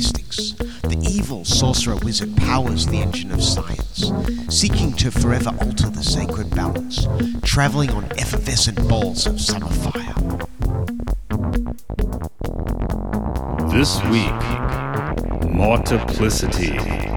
mystics, the evil sorcerer wizard powers the engine of science, seeking to forever alter the sacred balance, traveling on effervescent balls of summer fire. This week, multiplicity.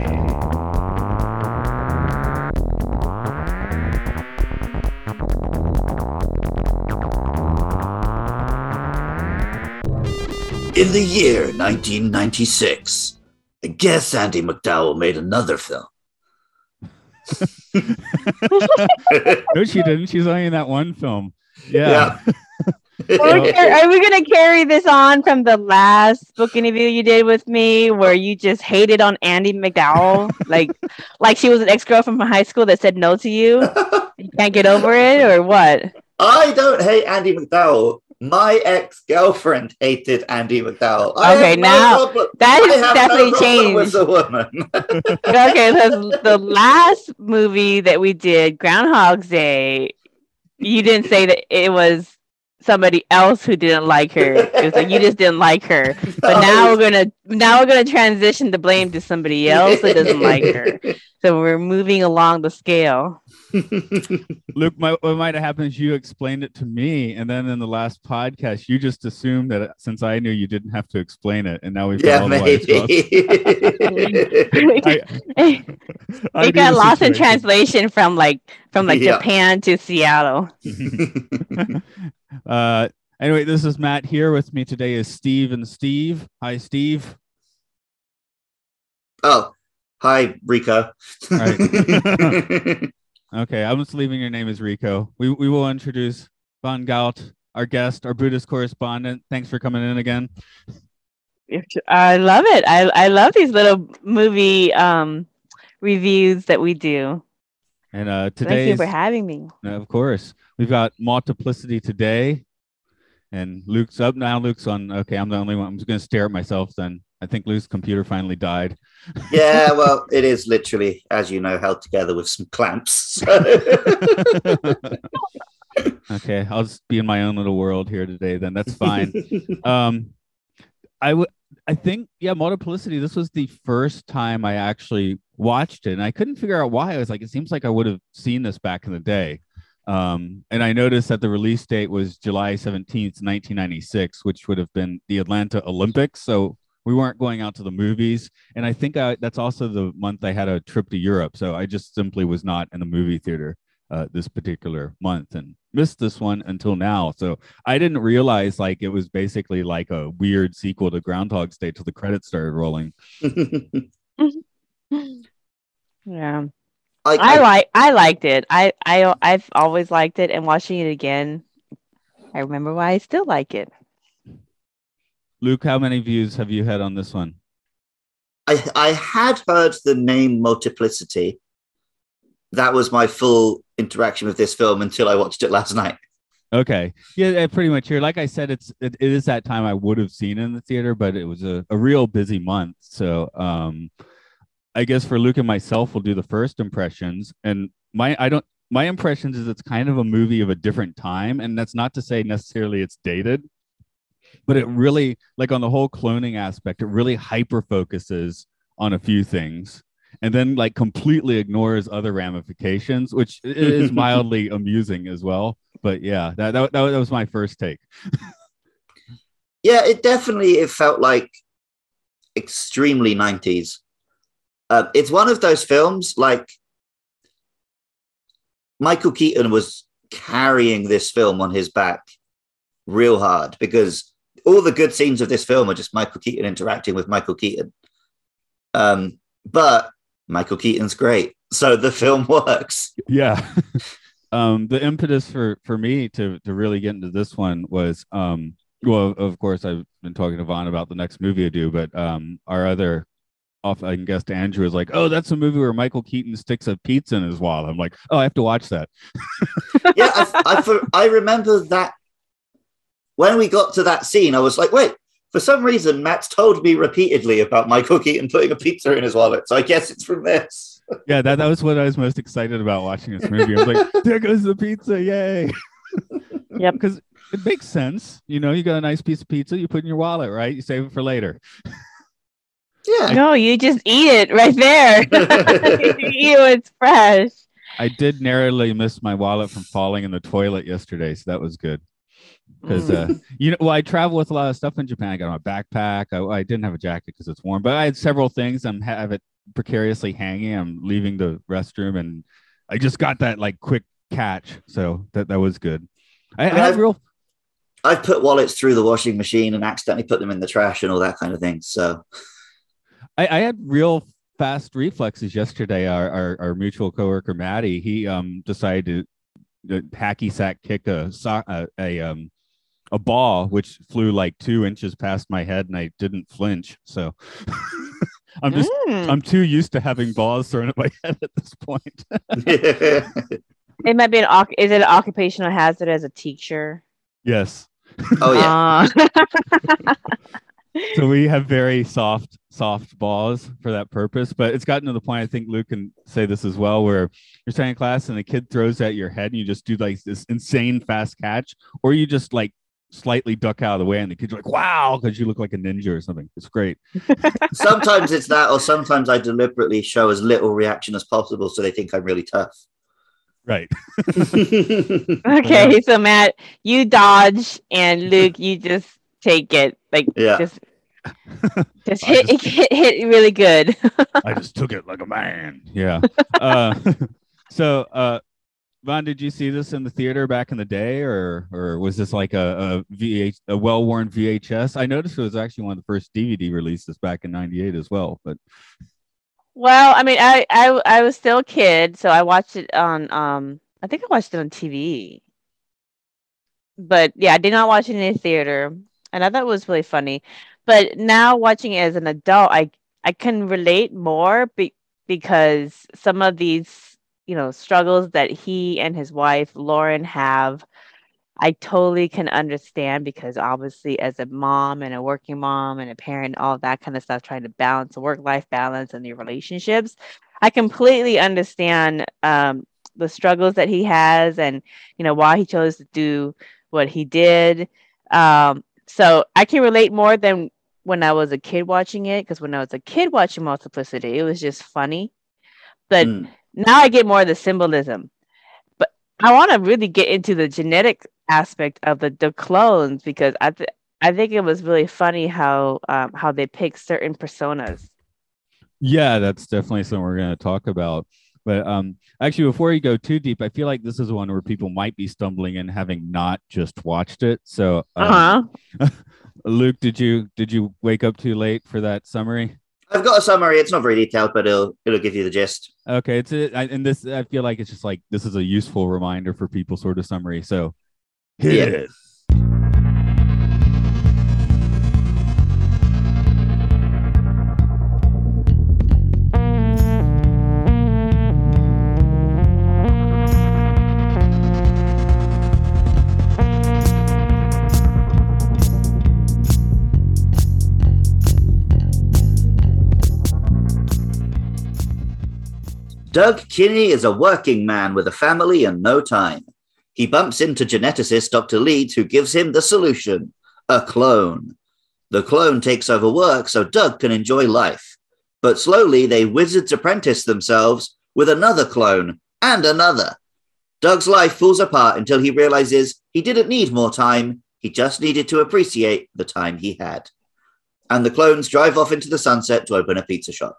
In the year 1996, I guess Andie MacDowell made another film. No, she didn't. She's only in that one film. Yeah. Are we, are we gonna carry this on from the last book interview you did with me, where you just hated on Andie MacDowell, like like she was an ex girlfriend from high school that said no to you? You can't get over it, or what? I don't hate Andie MacDowell. My ex girlfriend hated Andie MacDowell. I Okay, no now problem- that has definitely no changed. a woman. okay, because the last movie that we did, Groundhog's Day, you didn't say that it was somebody else who didn't like her. It was like you just didn't like her. But now we're gonna now we're gonna transition the blame to somebody else that doesn't like her. So we're moving along the scale. Luke, my, what might have happened is you explained it to me, and then in the last podcast, you just assumed that since I knew you didn't have to explain it, and now we've yeah, got all the wires maybe. crossed. I it got lost in translation from like from like Yeah. Japan to Seattle. uh, anyway, this is Matt here. With me today is Steve and Steve. Hi, Steve. oh, hi, Rika. Right. Okay, I'm just leaving your name as Rico. We we will introduce Von Gaut, our guest, our Buddhist correspondent. Thanks for coming in again. I love it. I I love these little movie um reviews that we do. And uh, Thank you for having me. of course, we've got multiplicity today, and Luke's up now. Luke's on. Okay, I'm the only one. I'm just gonna stare at myself. Then I think Luke's computer finally died. Yeah, well, it is literally, as you know, held together with some clamps. So. okay, I'll just be in my own little world here today. Then that's fine. um i would i think yeah multiplicity this was the first time i actually watched it and i couldn't figure out why i was like it seems like i would have seen this back in the day um and i noticed that the release date was july 17th 1996 which would have been the atlanta olympics so we weren't going out to the movies and i think I, that's also the month i had a trip to europe so i just simply was not in the movie theater uh, this particular month and missed this one until now so I didn't realize like it was basically like a weird sequel to Groundhog's Day till the credits started rolling. Yeah. I, I like I liked it. I I I've always liked it and watching it again I remember why I still like it. Luke, how many views have you had on this one? I, I had heard the name Multiplicity. That was my full interaction with this film until I watched it last night. Okay, yeah, pretty much here. Like I said, it's it, it is that time I would have seen in the theater, but it was a, a real busy month. So um, I guess for Luke and myself, we'll do the first impressions. And my I don't my impressions is it's kind of a movie of a different time, and that's not to say necessarily it's dated, but it really like on the whole cloning aspect, it really hyper focuses on a few things. And then, like, completely ignores other ramifications, which is mildly amusing as well. But yeah, that, that, that, was my first take. Yeah, it definitely it felt like extremely 90s. Uh, it's one of those films like Michael Keaton was carrying this film on his back real hard because all the good scenes of this film are just Michael Keaton interacting with Michael Keaton. Um, but Michael Keaton's great, so the film works. yeah um the impetus for for me to to really get into this one was um well, of course, I've been talking to Vaughn about the next movie I do, but um, our other off I guest Andrew is like, oh, that's a movie where Michael Keaton sticks a pizza in his wallet. I'm like, oh, I have to watch that. yeah, I, I, I remember that when we got to that scene, I was like, wait, for some reason, Matt's told me repeatedly about Michael Keaton putting a pizza in his wallet. So I guess it's from this. yeah, that, that was what I was most excited about watching this movie. I was like, there goes the pizza, yay. Yep. Because it makes sense. You know, you got a nice piece of pizza, you put in your wallet, right? You save it for later. Yeah. No, you just eat it right there. you, eat it's fresh. I did narrowly miss my wallet from falling in the toilet yesterday, so that was good. Because uh, you know, well, I travel with a lot of stuff in Japan. I got my backpack. I, I didn't have a jacket because it's warm, but I had several things. I'm have it precariously hanging. I'm leaving the restroom, and I just got that like quick catch, so that that was good. I, I had I've- real I've put wallets through the washing machine and accidentally put them in the trash and all that kind of thing. So I, I had real fast reflexes yesterday. Our, our, our mutual coworker Maddie, he um decided to uh, hacky sack kick a so- a, a um a ball which flew like two inches past my head, and I didn't flinch. So I'm just Mm. I'm too used to having balls thrown at my head at this point. It might be an is it an occupational hazard as a teacher? yes. oh yeah. Uh, So we have very soft soft balls for that purpose, but it's gotten to the point. I think Luke can say this as well, where you're standing in class and the kid throws at your head, and you just do like this insane fast catch, or you just like slightly duck out of the way, and the kid's are like, "Wow!" because you look like a ninja or something. It's great. sometimes it's that, or sometimes I deliberately show as little reaction as possible so they think I'm really tough. Right. okay, so Matt, you dodge, and Luke, you just take it, like Yeah. just just hit, just- hit hit really good. I just took it like a man. Yeah. Uh, so, uh, Von, did you see this in the theater back in the day, or or was this like a, a VH a well worn VHS? I noticed it was actually one of the first DVD releases back in '98 as well. But well, I mean, I, I I was still a kid, so I watched it on um I think I watched it on TV. But yeah, I did not watch it in a theater, and I thought it was really funny. But now watching it as an adult, I I can relate more be, because some of these you know struggles that he and his wife Lauren have, I totally can understand because obviously as a mom and a working mom and a parent, all that kind of stuff, trying to balance work life balance and your relationships, I completely understand um, the struggles that he has and you know why he chose to do what he did. Um, so I can relate more than when I was a kid watching it because when I was a kid watching Multiplicity, it was just funny. But Mm. Now I get more of the symbolism. But I want to really get into the genetic aspect of the, the clones because I th- I think it was really funny how um, how they pick certain personas. yeah, that's definitely something we're going to talk about. But um, actually, before you go too deep, I feel like this is one where people might be stumbling in having not just watched it. So, um, Uh huh. Luke, did you did you wake up too late for that summary? I've got a summary. It's not very detailed, but it'll it'll give you the gist. Okay, it's a, I, and this I feel like it's just like this is a useful reminder for people, sort of summary. So, hit Yeah. it. Doug Kinney is a working man with a family and no time. He bumps into geneticist Dr. Leeds, who gives him the solution a clone. The clone takes over work so Doug can enjoy life. But slowly, they wizards apprentice themselves with another clone and another. Doug's life falls apart until he realizes he didn't need more time, he just needed to appreciate the time he had. And the clones drive off into the sunset to open a pizza shop.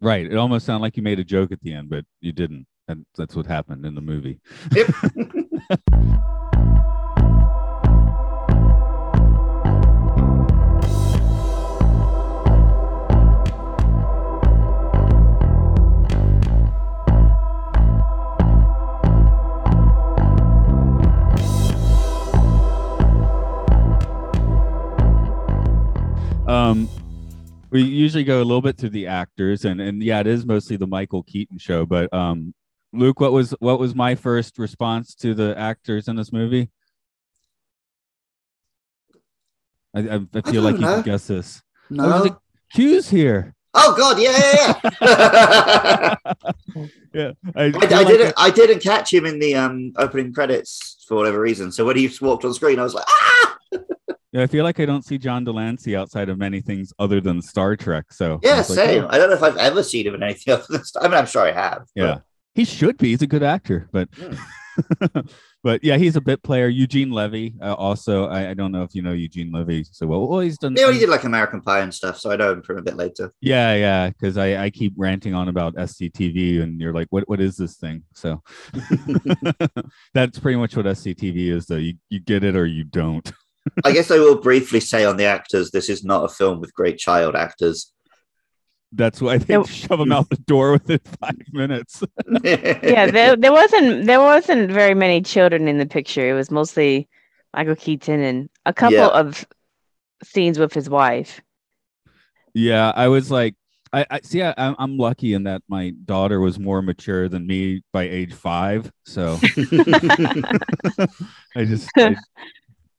Right. It almost sounded like you made a joke at the end, but you didn't. And that's what happened in the movie. Yep. um, we usually go a little bit through the actors, and and yeah, it is mostly the Michael Keaton show. But um, Luke, what was what was my first response to the actors in this movie? I I, I feel like don't you know. can guess this. I No. like, Q's here. Oh God, yeah, yeah, yeah. Yeah, I, I, I didn't. I didn't catch him in the um opening credits for whatever reason. So when he walked on screen, I was like, ah, Yeah, I feel like I don't see John de Lancie outside of many things other than Star Trek. So I yeah, like, same. oh, I don't know if I've ever seen him in anything other than. I mean, I'm sure I have. but- yeah, he should be. He's a good actor, but but yeah, he's a bit player. Eugene Levy, uh, also. I, I don't know if you know Eugene Levy so well. Well, he's done. Yeah, he did like American Pie and stuff, so I know him from a bit later. Yeah, yeah, because I, I keep ranting on about SCTV, and you're like, what what is this thing? So that's pretty much what SCTV is, though. You you get it or you don't. I guess I will briefly say on the actors, this is not a film with great child actors. That's why they Nope. shove them out the door within five minutes. yeah, there, there wasn't there wasn't very many children in the picture. It was mostly Michael Keaton and a couple Yeah. of scenes with his wife. Yeah, I was like, I, I see. I, I'm I'm lucky in that my daughter was more mature than me by age five, so I just I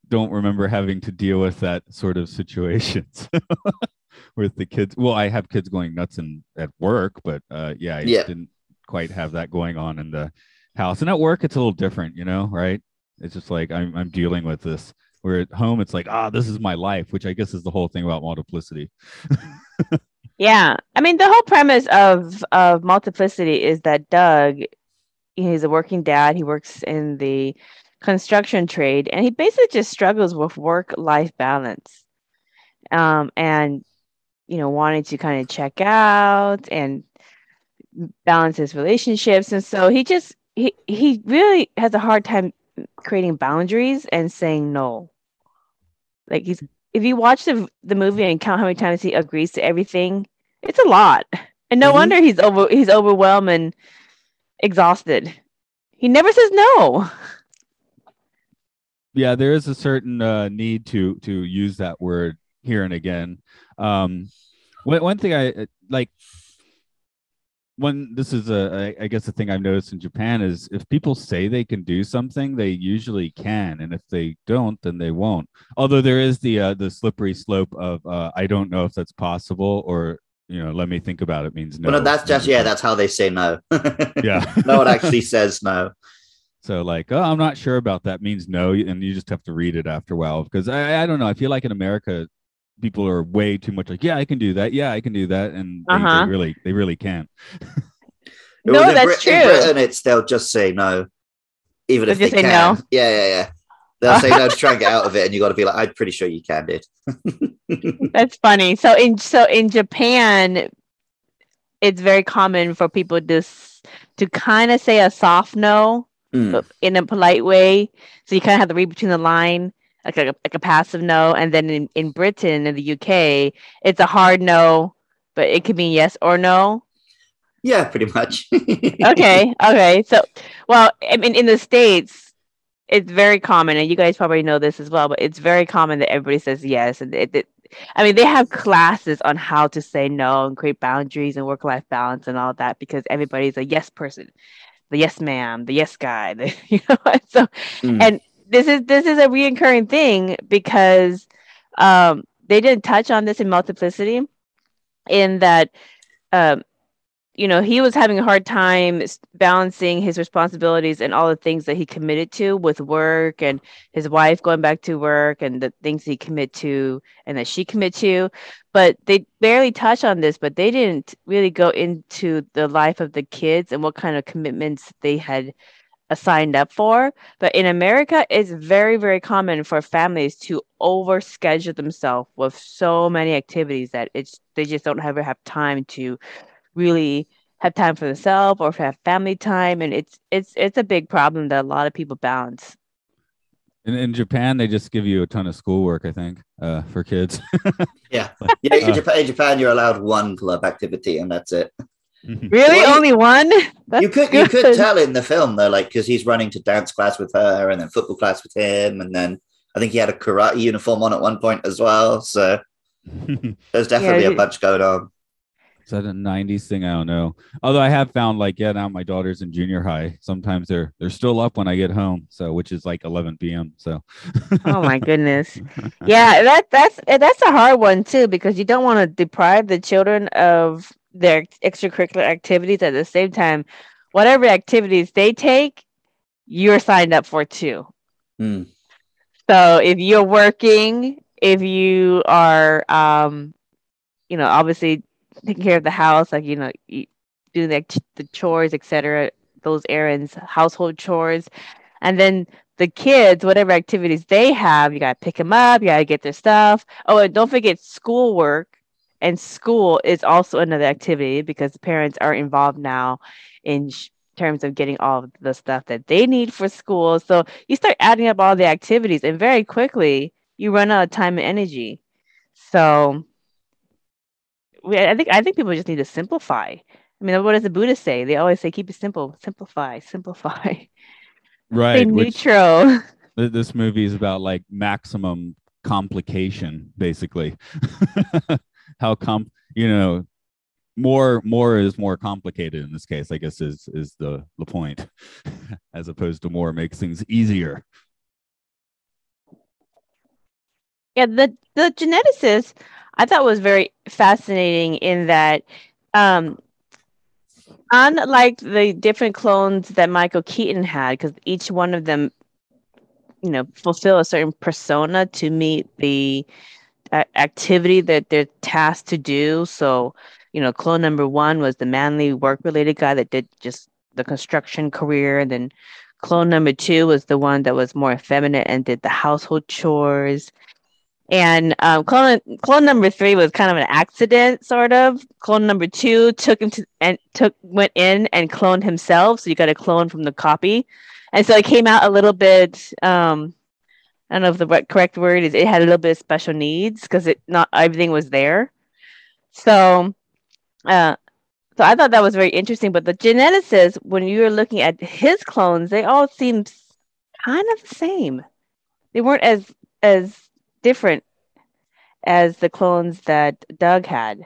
don't remember having to deal with that sort of situation with the kids. Well, I have kids going nuts in at work, but uh, yeah, I Yeah. didn't quite have that going on in the house. And at work, it's a little different, you know, right? It's just like I'm I'm dealing with this. Where at home, it's like, ah, this is my life, which I guess is the whole thing about multiplicity. Yeah, I mean the whole premise of of Multiplicity is that Doug, he's a working dad. He works in the construction trade, and he basically just struggles with work life balance, um, and you know wanting to kind of check out and balance his relationships, and so he just he he really has a hard time creating boundaries and saying no. Like he's if you watch the the movie and count how many times he agrees to everything, it's a lot. And no Mhm. wonder he's over he's overwhelmed and exhausted. He never says no. Yeah there is a certain uh, need to to use that word here and again um one, one thing i uh, like one this is a I guess the thing i've noticed in japan is if people say they can do something they usually can and if they don't then they won't although there is the uh, the slippery slope of uh, i don't know if that's possible or you know let me think about it means no well, no, that's just yeah, that's how they say no. yeah no one actually says no. So like, oh, I'm not sure about that means no, and you just have to read it after a while because I, I don't know. I feel like in America, people are way too much like, yeah, I can do that, yeah, I can do that, and they, they Uh-huh. really, they really can. No, Well, that's Brit- true. In Britain, it's they'll just say no, even They'll if they say can. no? Yeah, yeah, yeah. They'll say no to try and get out of it, and you got to be like, I'm pretty sure you can, dude. That's funny. So in so in Japan, it's very common for people to to kind of say a soft no, Mm. but in a polite way. So you kind of have to read between the line, like a like a passive no. And then in, in Britain and the UK, it's a hard no, but it could mean yes or no. Yeah, pretty much. Okay, okay. So, well, I mean, in the states, it's very common, and you guys probably know this as well. But it's very common that everybody says yes, and it, it, I mean, they have classes on how to say no and create boundaries and work-life balance and all that because everybody's a yes person, the yes ma'am, the yes guy, the, you know. So, Mm. and this is this is a reoccurring thing because um, they didn't touch on this in multiplicity, in that. Um, you know, he was having a hard time balancing his responsibilities and all the things that he committed to with work and his wife going back to work and the things he commit to and that she commit to. But they barely touch on this, but they didn't really go into the life of the kids and what kind of commitments they had signed up for. But in America, it's very, very common for families to overschedule themselves with so many activities that it's they just don't ever have time to really have time for themselves or have family time and it's it's it's a big problem that a lot of people balance In, in Japan, they just give you a ton of schoolwork, I think, uh, for kids. yeah, yeah. In Uh. Japan, in Japan, you're allowed one club activity, and that's it. really Well, only one That's you could you could tell in the film though, like because he's running to dance class with her, and then football class with him, and then I think he had a karate uniform on at one point as well. So There's definitely Yeah, a you- bunch going on. Is that a '90s thing? I don't know. Although I have found, like, yeah, now my daughter's in junior high. Sometimes they're they're still up when I get home, so which is like 11 p.m. So. Oh my goodness. Yeah, that that's eh, that's a hard one too because you don't want to deprive the children of their extracurricular activities at the same time. Whatever activities they take, you're signed up for too. Hmm. So if you're working, if you are, um, you know, obviously taking care of the house, like you know, doing the, the chores, etc., those errands, household chores, and then the kids, whatever activities they have, you gotta pick them up, you gotta get their stuff. Oh, and don't forget schoolwork. And school is also another activity because parents are involved now in sh- terms of getting all of the stuff that they need for school. So you start adding up all the activities, and very quickly you run out of time and energy. So we, I think I think people just need to simplify. I mean, what does the Buddha say? They always say, "Keep it simple, simplify, simplify." Right. Which, neutral. th- this movie is about like maximum complication, basically. How com you know more more is more complicated in this case, I guess is is the the point. As opposed to more makes things easier. Yeah, the the geneticist I thought was very fascinating in that um unlike the different clones that Michael Keaton had, because each one of them, you know, fulfill a certain persona to meet the activity that they're tasked to do. So, you know, clone number one was the manly work related guy that did just the construction career. And then clone number two was the one that was more effeminate and did the household chores. And um, clone clone number three was kind of an accident, sort of. Clone number two took him to and took went in and cloned himself. So you got a clone from the copy, and so it came out a little bit. Um, I don't know if the correct word is it had a little bit of special needs because it not everything was there. So, uh, so I thought that was very interesting. But the geneticist, when you were looking at his clones, they all seemed kind of the same. They weren't as as different as the clones that Doug had.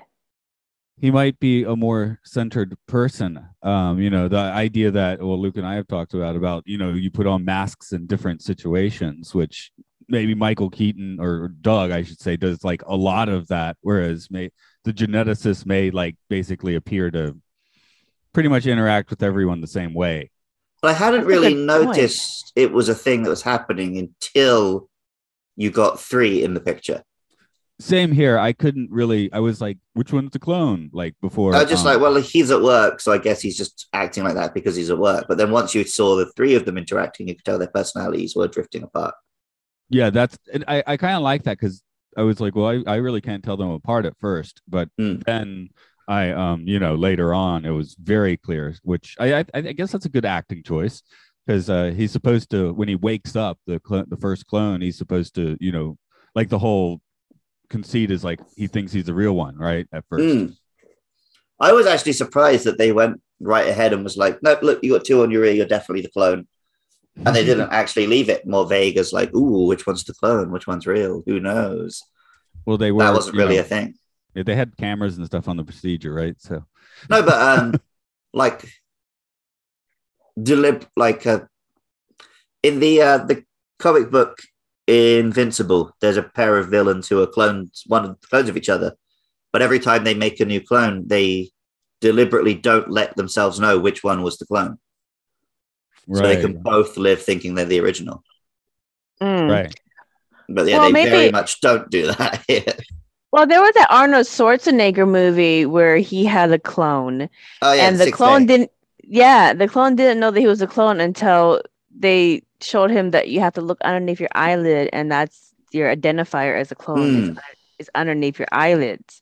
he might be a more centered person. Um, you know, the idea that well, Luke and I have talked about about you know you put on masks in different situations, which maybe Michael Keaton or Doug, I should say, does like a lot of that, whereas may the geneticist may like basically appear to pretty much interact with everyone the same way. But I hadn't That's really good point. noticed it was a thing that was happening until you got three in the picture. Same here. I couldn't really. I was like, which one's the clone? Like before. I was just um, like, well, he's at work, so I guess he's just acting like that because he's at work. But then once you saw the three of them interacting, you could tell their personalities were drifting apart. yeah that's and i, I kind of like that because i was like well I, I really can't tell them apart at first but Hmm. then i um you know later on it was very clear which i i, I guess that's a good acting choice because uh he's supposed to when he wakes up the cl- the first clone he's supposed to you know like the whole conceit is like he thinks he's the real one right at first Mm. I was actually surprised that they went right ahead and was like, nope, look, you got two on your ear, you're definitely the clone. And they didn't actually leave it more vague as like, ooh, which one's the clone? Which one's real? Who knows? well they were that wasn't really know, a thing. they had cameras and stuff on the procedure right so No, but um, like delib like uh, in the uh, the comic book Invincible, there's a pair of villains who are clones, one of the clones of each other. But every time they make a new clone, they deliberately don't let themselves know which one was the clone, so they can both live thinking they're the original. Mm. right But yeah, Well, they very much don't do that here. Well, there was that Arnold Schwarzenegger movie where he had a clone, Oh yeah, and the clone Day. didn't. Yeah, the clone didn't know that he was a clone until they showed him that you have to look underneath your eyelid, and that's your identifier as a clone. Is, is underneath your eyelids,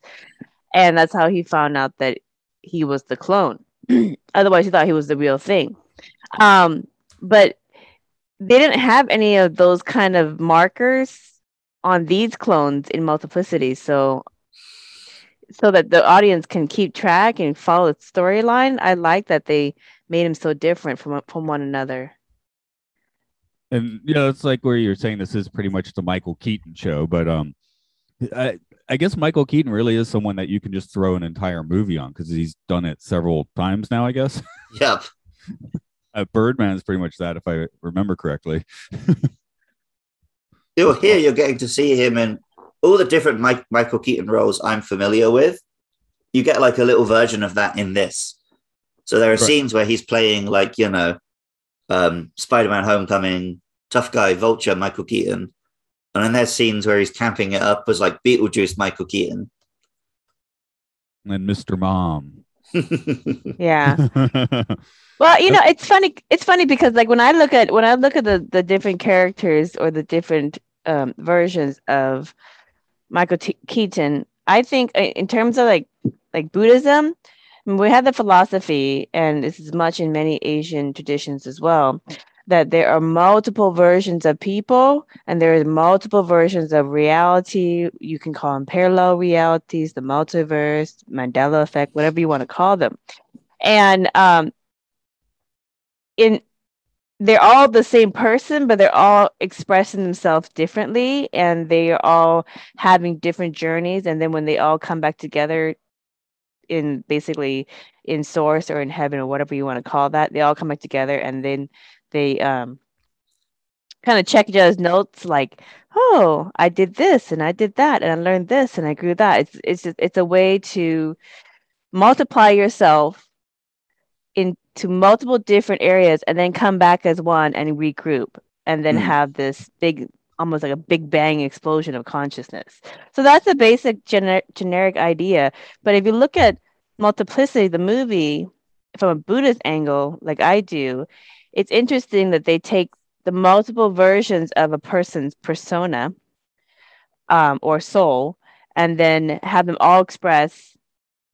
and that's how he found out that he was the clone. Otherwise, he thought he was the real thing. Um, but they didn't have any of those kind of markers on these clones in multiplicity so so that the audience can keep track and follow the storyline i like that they made him so different from from one another and you know it's like where you're saying this is pretty much the michael keaton show but um i I guess Michael Keaton really is someone that you can just throw an entire movie on because he's done it several times now. I guess Yep. uh, Birdman is pretty much that, if I remember correctly. You're here, you're getting to see him in all the different Mike, Michael Keaton roles I'm familiar with. You get like a little version of that in this. So there are Right. scenes where he's playing like, you know, um, Spider-Man Homecoming, tough guy, Vulture, Michael Keaton. And then there's scenes where he's camping it up as like Beetlejuice, Michael Keaton. And Mr. Mom. Yeah. Well, you know, it's funny. It's funny because like when I look at when I look at the the different characters or the different um, versions of Michael T- Keaton, I think uh, in terms of like like Buddhism, we have the philosophy, and this is much in many Asian traditions as well, that there are multiple versions of people, and there are multiple versions of reality. You can call them parallel realities, the multiverse, Mandela effect, whatever you want to call them, and um, in they're all the same person, but they're all expressing themselves differently and they are all having different journeys. And then when they all come back together in basically in source or in heaven or whatever you want to call that, they all come back together and then they um kind of check each other's notes like, oh, I did this and I did that and I learned this and I grew that. It's it's just, it's a way to multiply yourself into multiple different areas and then come back as one and regroup and then Mm. have this big almost like a big bang explosion of consciousness. So that's a basic gener- generic idea. But if you look at multiplicity the movie from a buddhist angle like i do it's interesting that they take the multiple versions of a person's persona um, or soul and then have them all express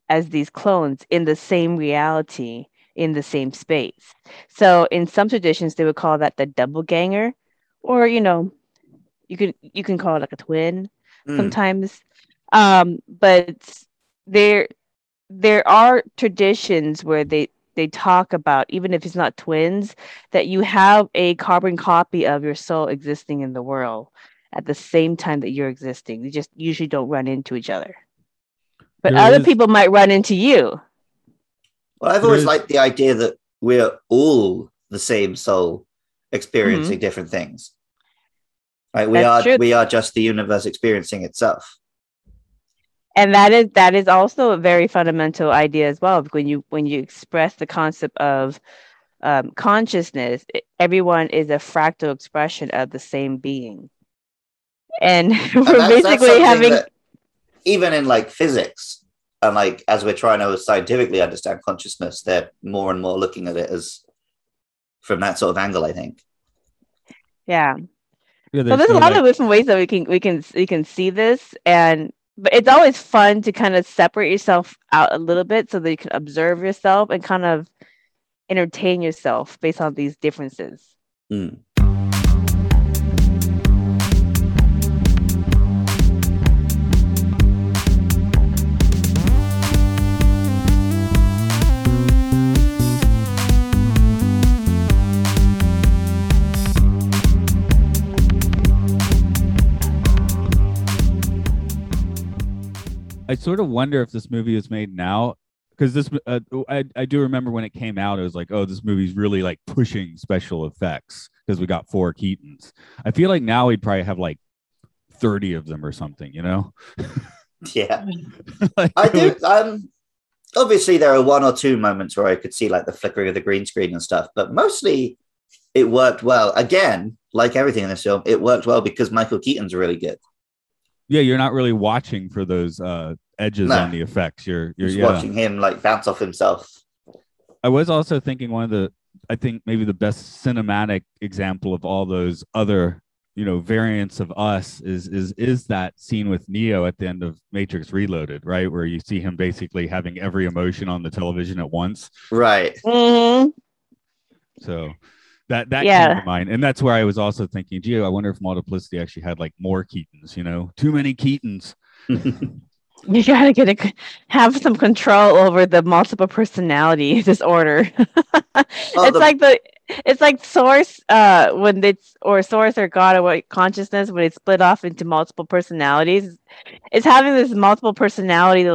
as these clones in the same reality in the same space. So in some traditions they would call that the doppelganger or you know you can you can call it like a twin Mm. sometimes um but there there are traditions where they they talk about even if it's not twins that you have a carbon copy of your soul existing in the world at the same time that you're existing they just usually don't run into each other but There other is- people might run into you Well, I've always liked the idea that we're all the same soul experiencing different things. Right? We Mm-hmm. That's are true. we are just the universe experiencing itself. and that is that is also a very fundamental idea as well when you when you express the concept of um, consciousness everyone is a fractal expression of the same being and And we're that's- that's basically something having that even in like physics and like as we're trying to scientifically understand consciousness, they're more and more looking at it as from that sort of angle, I think. yeah Yeah, so there's a lot like- of different ways that we can we can we can see this and but it's always fun to kind of separate yourself out a little bit so that you can observe yourself and kind of entertain yourself based on these differences Mm. I sort of wonder if this movie is made now because this uh, I, I do remember when it came out it was like oh this movie's really like pushing special effects because we got four Keatons. I feel like now we'd probably have like 30 of them or something, you know? Yeah. Like, I do. Um, obviously, there are one or two moments where I could see like the flickering of the green screen and stuff, but mostly it worked well. Again, like everything in this film, it worked well because Michael Keaton's really good. Yeah, you're not really watching for those uh edges No. on the effects. You're you're Just yeah. watching him like bounce off himself. I was also thinking one of the, I think maybe the best cinematic example of all those other, you know, variants of us is is is that scene with Neo at the end of Matrix Reloaded, right, where you see him basically having every emotion on the television at once. Right. Mhm. So that that Yeah. came to mind, and that's where I was also thinking, gee, I wonder if Multiplicity actually had like more Keatons. You know, too many Keatons. You gotta get a, have some control over the multiple personality disorder. it's the- like the it's like source uh when it's or source or god or what consciousness when it's split off into multiple personalities it's having this multiple personality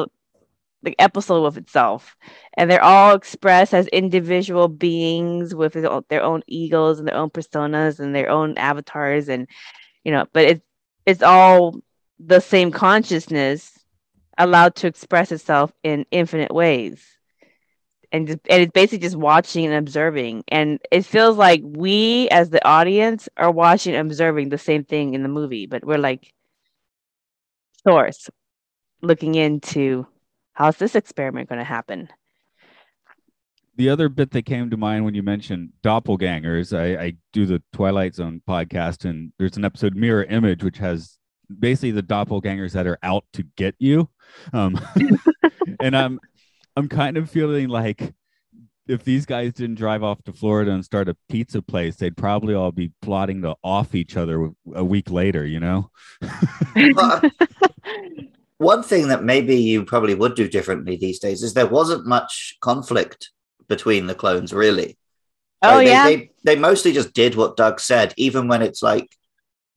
the episode of itself. And they're all expressed as individual beings with their own egos and their own personas and their own avatars and you know but it's it's all the same consciousness allowed to express itself in infinite ways. And and it's basically just watching and observing. And it feels like we as the audience are watching and observing the same thing in the movie but we're like source looking into how's this experiment going to happen the other bit that came to mind when you mentioned doppelgangers I, I do the twilight zone podcast and there's an episode mirror image which has basically the doppelgangers that are out to get you um, and i'm I'm kind of feeling like if these guys didn't drive off to Florida and start a pizza place, they'd probably all be plotting to off each other a week later, you know? one thing that maybe you probably would do differently these days is there wasn't much conflict between the clones, really. Oh, like, yeah. They, they, they mostly just did what Doug said, even when it's like,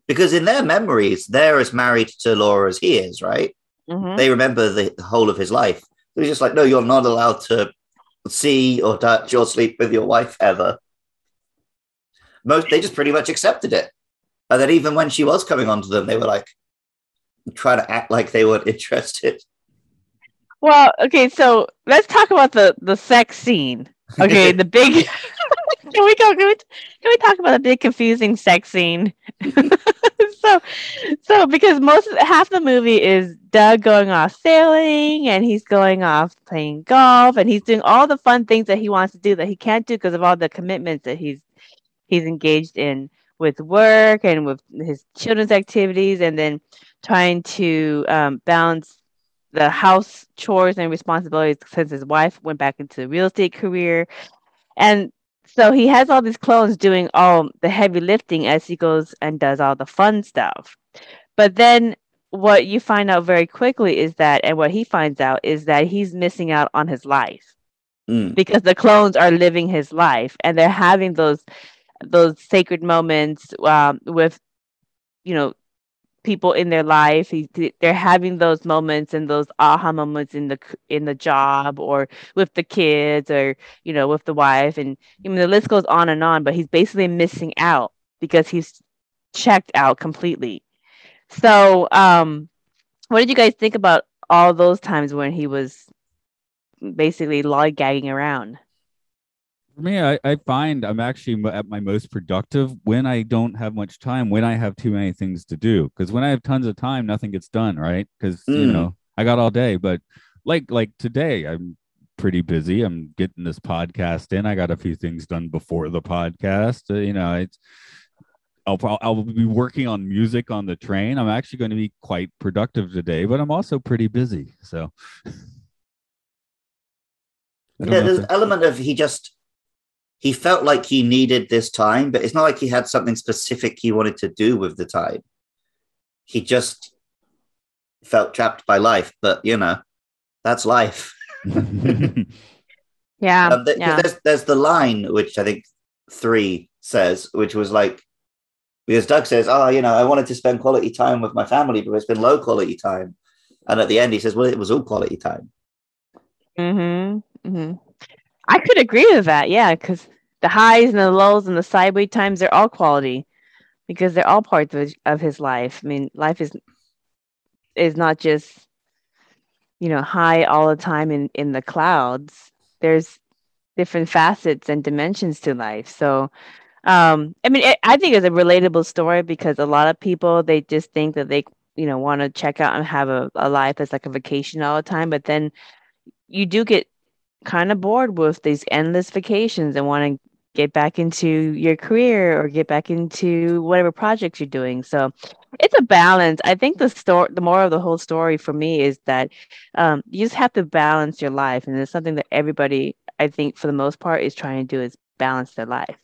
because in their memories, they're as married to Laura as he is, right? Mhm. They remember the, the whole of his life. They're just like, no, you're not allowed to see or touch or sleep with your wife ever. Most they just pretty much accepted it. And then even when she was coming onto them, they were like trying to act like they weren't interested. Well, okay, so let's talk about the the sex scene. Okay, the big. can we go? Can we, can we talk about the big confusing sex scene? so, so because most half the movie is Doug going off sailing, and he's going off playing golf, and he's doing all the fun things that he wants to do that he can't do because of all the commitments that he's he's engaged in with work and with his children's activities, and then trying to um, balance the house chores and responsibilities since his wife went back into the real estate career. And so he has all these clones doing all the heavy lifting as he goes and does all the fun stuff. But then what you find out very quickly is that, and what he finds out is that he's missing out on his life Mm. because the clones are living his life and they're having those those sacred moments um, with you know people in their life. He, they're having those moments and those aha moments in the in the job or with the kids or you know with the wife. And I mean the list goes on and on but he's basically missing out because he's checked out completely. So um what did you guys think about all those times when he was basically lollygagging around For me, I, I find I'm actually at my most productive when I don't have much time, when I have too many things to do. Because when I have tons of time, nothing gets done, right? Because you Mm. know I got all day. But like like today, I'm pretty busy. I'm getting this podcast in. I got a few things done before the podcast. Uh, you know, it's I'll prob- I'll be working on music on the train. I'm actually going to be quite productive today, but I'm also pretty busy. So Yeah, know if there's an element of he just he felt like he needed this time, but it's not like he had something specific he wanted to do with the time. He just felt trapped by life, but you know, that's life. yeah Um, th- yeah There's there's the line which I think three says, which was like because Doug says, "Oh, you know, I wanted to spend quality time with my family, but it's been low quality time." And at the end, he says, "Well, it was all quality time." Mm-hmm. hmm I could agree with that. Yeah, because the highs and the lows and the sideways times they're all quality because they're all parts of of his life. I mean, life is is not just you know high all the time in in the clouds. There's different facets and dimensions to life. So, um, I mean, it, I think it's a relatable story because a lot of people they just think that they you know want to check out and have a, a life that's like a vacation all the time, but then you do get kind of bored with these endless vacations and want to get back into your career or get back into whatever projects you're doing. So it's a balance. I think the story, the moral of the whole story for me is that um, you just have to balance your life, and it's something that everybody, I think, for the most part, is trying to do is balance their life.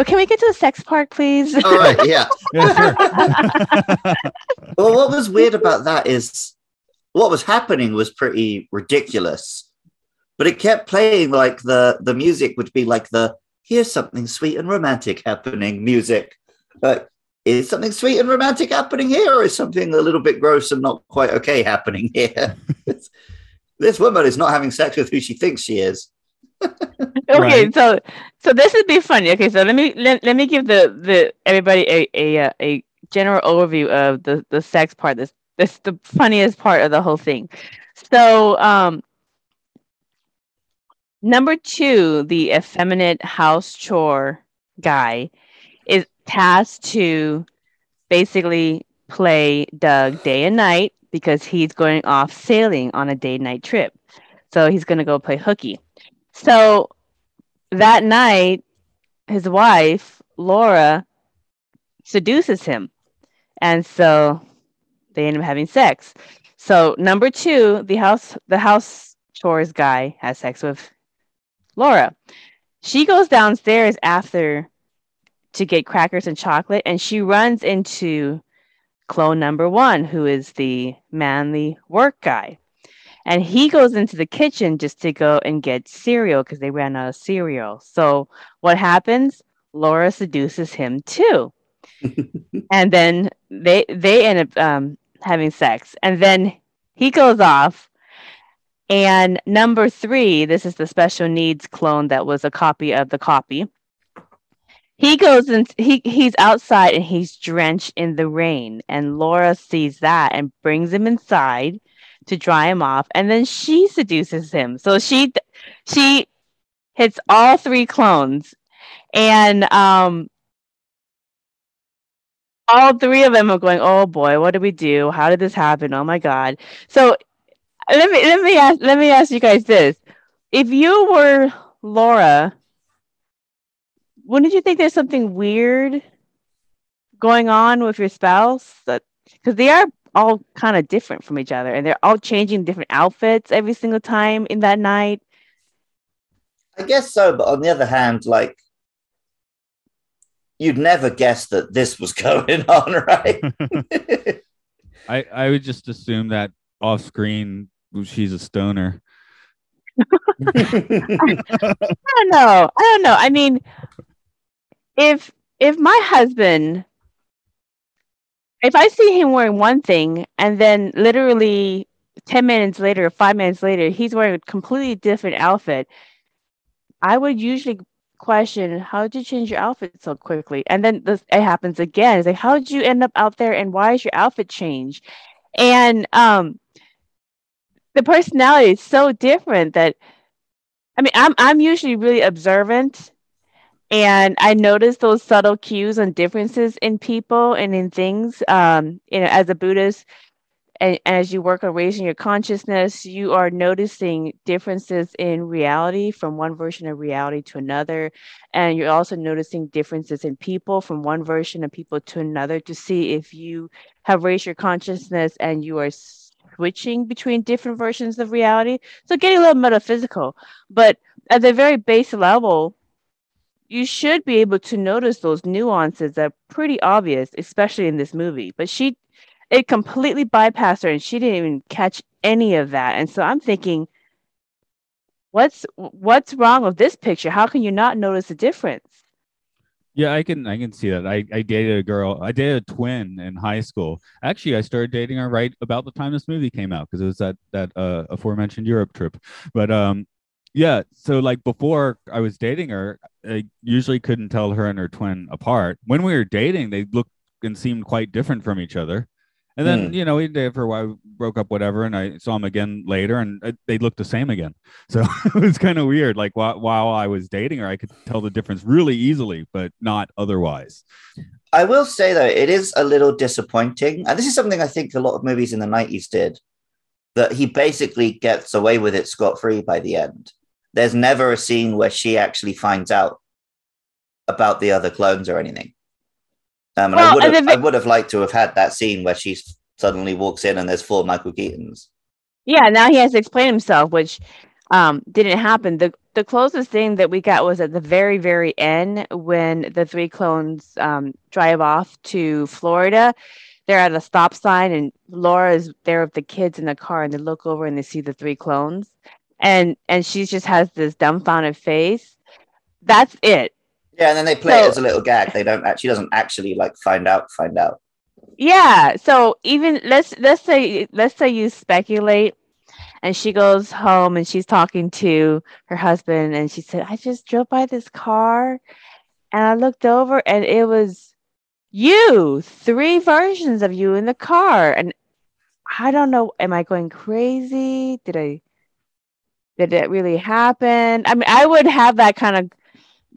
But can we get to the sex part, please? All right, yeah. Yeah, sure. Well, what was weird about that is what was happening was pretty ridiculous, but it kept playing like the the music would be like the here's something sweet and romantic happening music. Like, is something sweet and romantic happening here, or is something a little bit gross and not quite okay happening here? this woman is not having sex with who she thinks she is. okay, Right. so so this would be funny. Okay, so let me let, let me give the the everybody a a uh, a general overview of the the sex part. This this the funniest part of the whole thing. So um number two, the effeminate house chore guy is tasked to basically play Doug day and night because he's going off sailing on a day night trip. So he's gonna go play hooky. So that night, his wife, Laura, seduces him. And so they end up having sex. So number two, the house the house chores guy has sex with Laura. She goes downstairs after to get crackers and chocolate, and she runs into clone number one, who is the manly work guy. And he goes into the kitchen just to go and get cereal because they ran out of cereal. So what happens? Laura seduces him too. and then they they end up um, having sex. And then he goes off. And number three, this is the special needs clone that was a copy of the copy. He goes and he he's outside and he's drenched in the rain. And Laura sees that and brings him inside to dry him off and then she seduces him. So she she hits all three clones and um all three of them are going oh boy what did we do? How did this happen? Oh my god. So let me let me ask let me ask you guys this. If you were laura wouldn't you think there's something weird going on with your spouse? That because they are all kind of different from each other and they're all changing different outfits every single time in that night I guess so, but on the other hand, like you'd never guess that this was going on, right? I I would just assume that off screen she's a stoner. i don't know i don't know i mean if if my husband if i see him wearing one thing and then literally 10 minutes later or 5 minutes later he's wearing a completely different outfit i would usually question how did you change your outfit so quickly? And then this it happens again. It's like how did you end up out there and why is your outfit changed? And um the personality is so different that I mean, I'm I'm usually really observant, and I notice those subtle cues and differences in people and in things. Um, you know, as a Buddhist, and, and as you work on raising your consciousness, you are noticing differences in reality from one version of reality to another, and you're also noticing differences in people from one version of people to another to see if you have raised your consciousness and you are switching between different versions of reality. So getting a little metaphysical, but at the very base level, you should be able to notice those nuances that are pretty obvious, especially in this movie. But she, it completely bypassed her, and she didn't even catch any of that. And so I'm thinking, what's what's wrong with this picture? How can you not notice the difference? Yeah, I can I can see that. I, I dated a girl. I dated a twin in high school. Actually, I started dating her right about the time this movie came out because it was that that uh, aforementioned Europe trip. But um, yeah. So like before I was dating her, I usually couldn't tell her and her twin apart. When we were dating, they looked and seemed quite different from each other. And then Hmm. you know we dated for a while, broke up, whatever, and I saw them again later, and uh, they looked the same again. So it was kind of weird. Like while while I was dating her, I could tell the difference really easily, but not otherwise. I will say though, it is a little disappointing, and this is something I think a lot of movies in the '90s did. That he basically gets away with it scot free by the end. There's never a scene where she actually finds out about the other clones or anything. Um, and I Well, would and have, the I would have liked to have had that scene where she suddenly walks in and there's four Michael Keatons. Yeah, now he has to explain himself, which um, didn't happen. The the closest thing that we got was at the very very end when the three clones um, drive off to Florida. They're at a stop sign, and Laura is there with the kids in the car, and they look over and they see the three clones, and and she just has this dumbfounded face. That's it. Yeah, and then they play it as a little gag. They don't actually doesn't actually like find out, find out. Yeah. So even let's let's say let's say you speculate and she goes home and she's talking to her husband and she said, I just drove by this car and I looked over and it was you, three versions of you in the car. And I don't know, am I going crazy? Did I did it really happen? I mean, I would have that kind of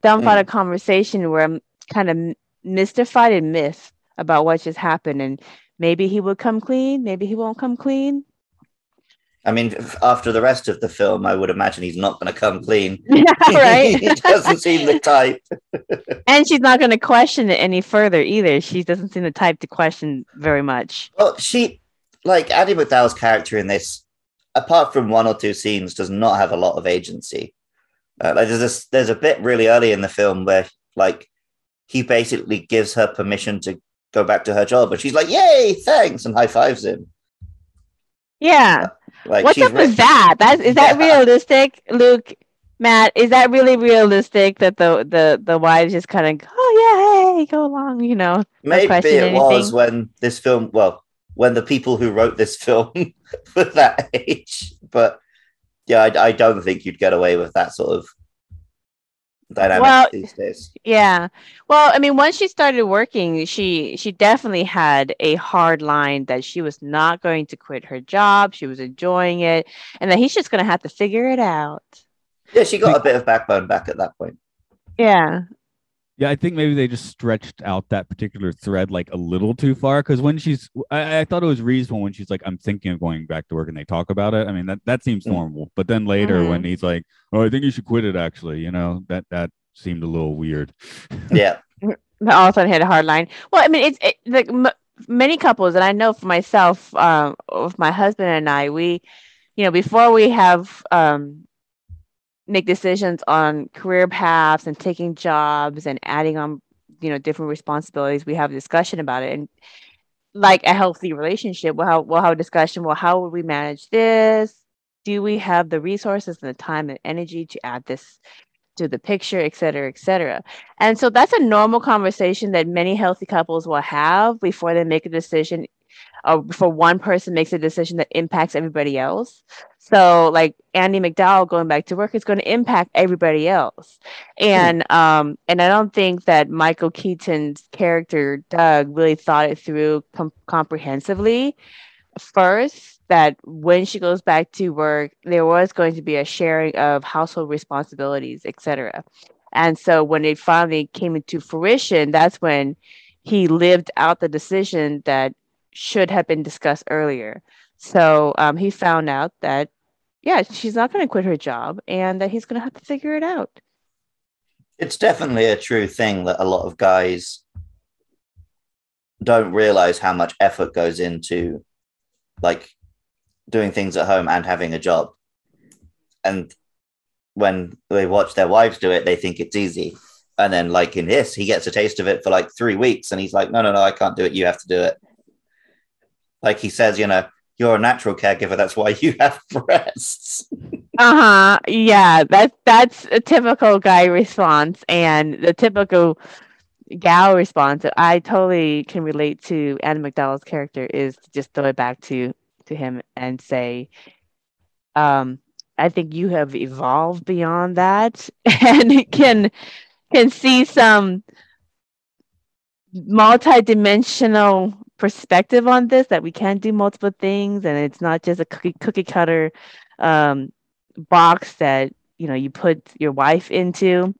dumbfounded mm. conversation where I'm kind of mystified and myth about what just happened and maybe he would come clean maybe he won't come clean I mean, after the rest of the film, I would imagine he's not going to come clean. right he doesn't seem the type. and she's not going to question it any further either she doesn't seem the type to question very much Well, she, like Andie MacDowell's character in this, apart from one or two scenes, does not have a lot of agency. Uh, like there's this, there's a bit really early in the film where, like, he basically gives her permission to go back to her job, and she's like, "Yay, thanks!" and high fives him. yeah Like, what's up with that that is that Yeah. realistic luke matt is that really realistic that the the the wives just kind of oh yeah hey go along you know Maybe it was when this film, well, when the people who wrote this film were that age. But yeah, I, I don't think you'd get away with that sort of dynamic Well, these days. Yeah. Well, I mean, once she started working, she she definitely had a hard line that she was not going to quit her job. She was enjoying it, and that he's just going to have to figure it out. Yeah, she got a bit of backbone back at that point. Yeah. Yeah, I think maybe they just stretched out that particular thread like a little too far. Because when she's, I, I thought it was reasonable when she's like, "I'm thinking of going back to work," and they talk about it. I mean, that that seems Mm. normal. But then later, Mhm. when he's like, "Oh, I think you should quit it," actually, you know, that that seemed a little weird. Yeah. But all of a sudden hit a hard line. Well, I mean, it's it, like m- many couples, and I know for myself, um, with my husband and I, we, you know, before we have um, make decisions on career paths and taking jobs and adding on, you know, different responsibilities, we have a discussion about it. And like a healthy relationship, we'll have, we'll have a discussion. Well, how would we manage this? Do we have the resources and the time and energy to add this to the picture, et cetera, et cetera? And so that's a normal conversation that many healthy couples will have before they make a decision, or before one person makes a decision that impacts everybody else. So, like Andie MacDowell going back to work is going to impact everybody else, and um, and I don't think that Michael Keaton's character Doug really thought it through com- comprehensively. First, that when she goes back to work, there was going to be a sharing of household responsibilities, etc. And so when it finally came into fruition, that's when he lived out the decision that should have been discussed earlier. So um, he found out that, yeah, she's not going to quit her job and that he's going to have to figure it out. It's definitely a true thing that a lot of guys don't realize how much effort goes into like doing things at home and having a job. And when they watch their wives do it, they think it's easy. And then, like in this, he gets a taste of it for like three weeks and he's like, no, no, no, I can't do it. You have to do it. Like he says, you know, you're a natural caregiver. That's why you have breasts. Uh-huh. Yeah, that's that's a typical guy response and the typical gal response that I totally can relate to Andie MacDowell's character is to just throw it back to to him and say, um, I think you have evolved beyond that and can can see some multi-dimensional perspective on this that we can do multiple things and it's not just a cookie cookie cutter um box that you know you put your wife into.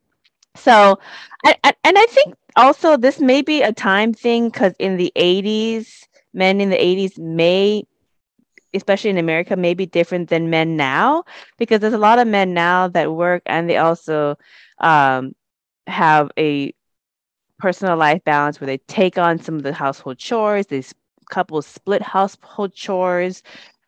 So I, I, and i think also this may be a time thing because in the 80s men in the 80s may especially in america may be different than men now because there's a lot of men now that work and they also um, have a personal life balance where they take on some of the household chores these couples split household chores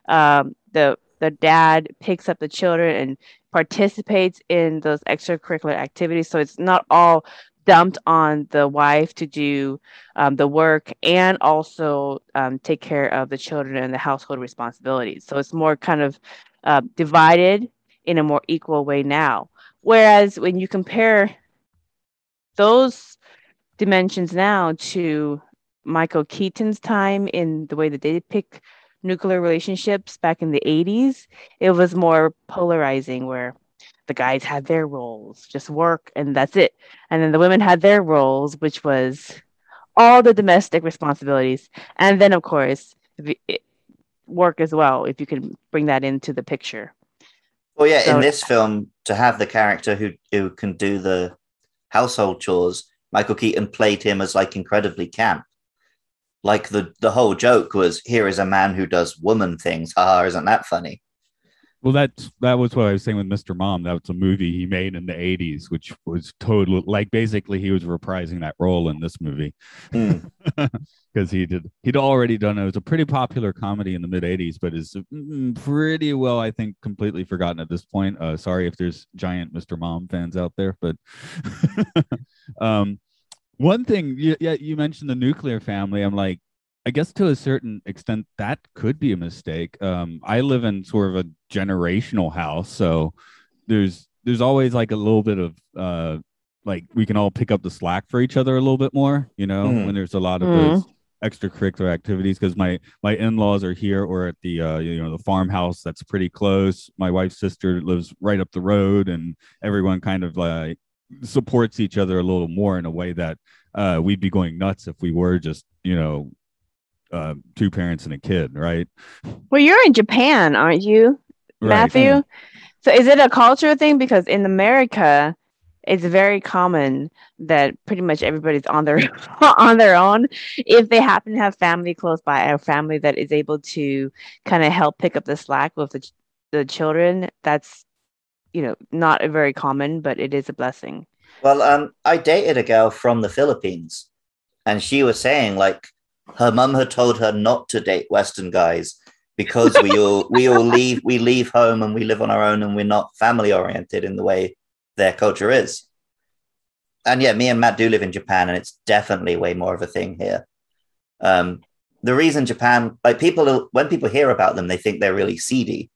um, the the dad picks up the children and participates in those extracurricular activities. So it's not all dumped on the wife to do um, the work and also um, take care of the children and the household responsibilities. So it's more kind of uh, divided in a more equal way now. Whereas when you compare those dimensions now to Michael Keaton's time in the way that they depict nuclear relationships back in the 80s, it was more polarizing where the guys had their roles, just work and that's it. And then the women had their roles, which was all the domestic responsibilities. And then, of course, work as well, if you can bring that into the picture. Well, yeah, So- in this film, to have the character who who can do the household chores, Michael Keaton played him as like incredibly camp. Like the the whole joke was, here is a man who does woman things. Haha, isn't that funny? Well, that's that was what I was saying with Mr. Mom. That was a movie he made in the '80s, which was total like basically he was reprising that role in this movie Hmm. because he did he'd already done it. It was a pretty popular comedy in the mid '80s, but is mm, pretty well, I think, completely forgotten at this point. Uh, sorry if there's giant Mr. Mom fans out there, but um, one thing, you, yeah, you mentioned the nuclear family. I'm like, I guess to a certain extent that could be a mistake. Um, I live in sort of a generational house, so there's there's always like a little bit of uh, like we can all pick up the slack for each other a little bit more, you know, Mhm. when there's a lot of Mhm. those extracurricular activities because my my in-laws are here or at the uh, you know the farmhouse that's pretty close. My wife's sister lives right up the road, and everyone kind of like supports each other a little more in a way that uh, we'd be going nuts if we were just you know uh, two parents and a kid, right? Well, you're in Japan, aren't you, Right. Matthew? So is it a culture thing? Because in America, it's very common that pretty much everybody's on their on their own. If they happen to have family close by, a family that is able to kind of help pick up the slack with the the children, that's you know not a very common, but it is a blessing. Well, um, I dated a girl from the Philippines, and she was saying like her mum had told her not to date Western guys because we all we all leave we leave home and we live on our own and we're not family oriented in the way their culture is. And yeah, me and Matt do live in Japan, and it's definitely way more of a thing here. Um, the reason Japan, like people, when people hear about them, they think they're really seedy.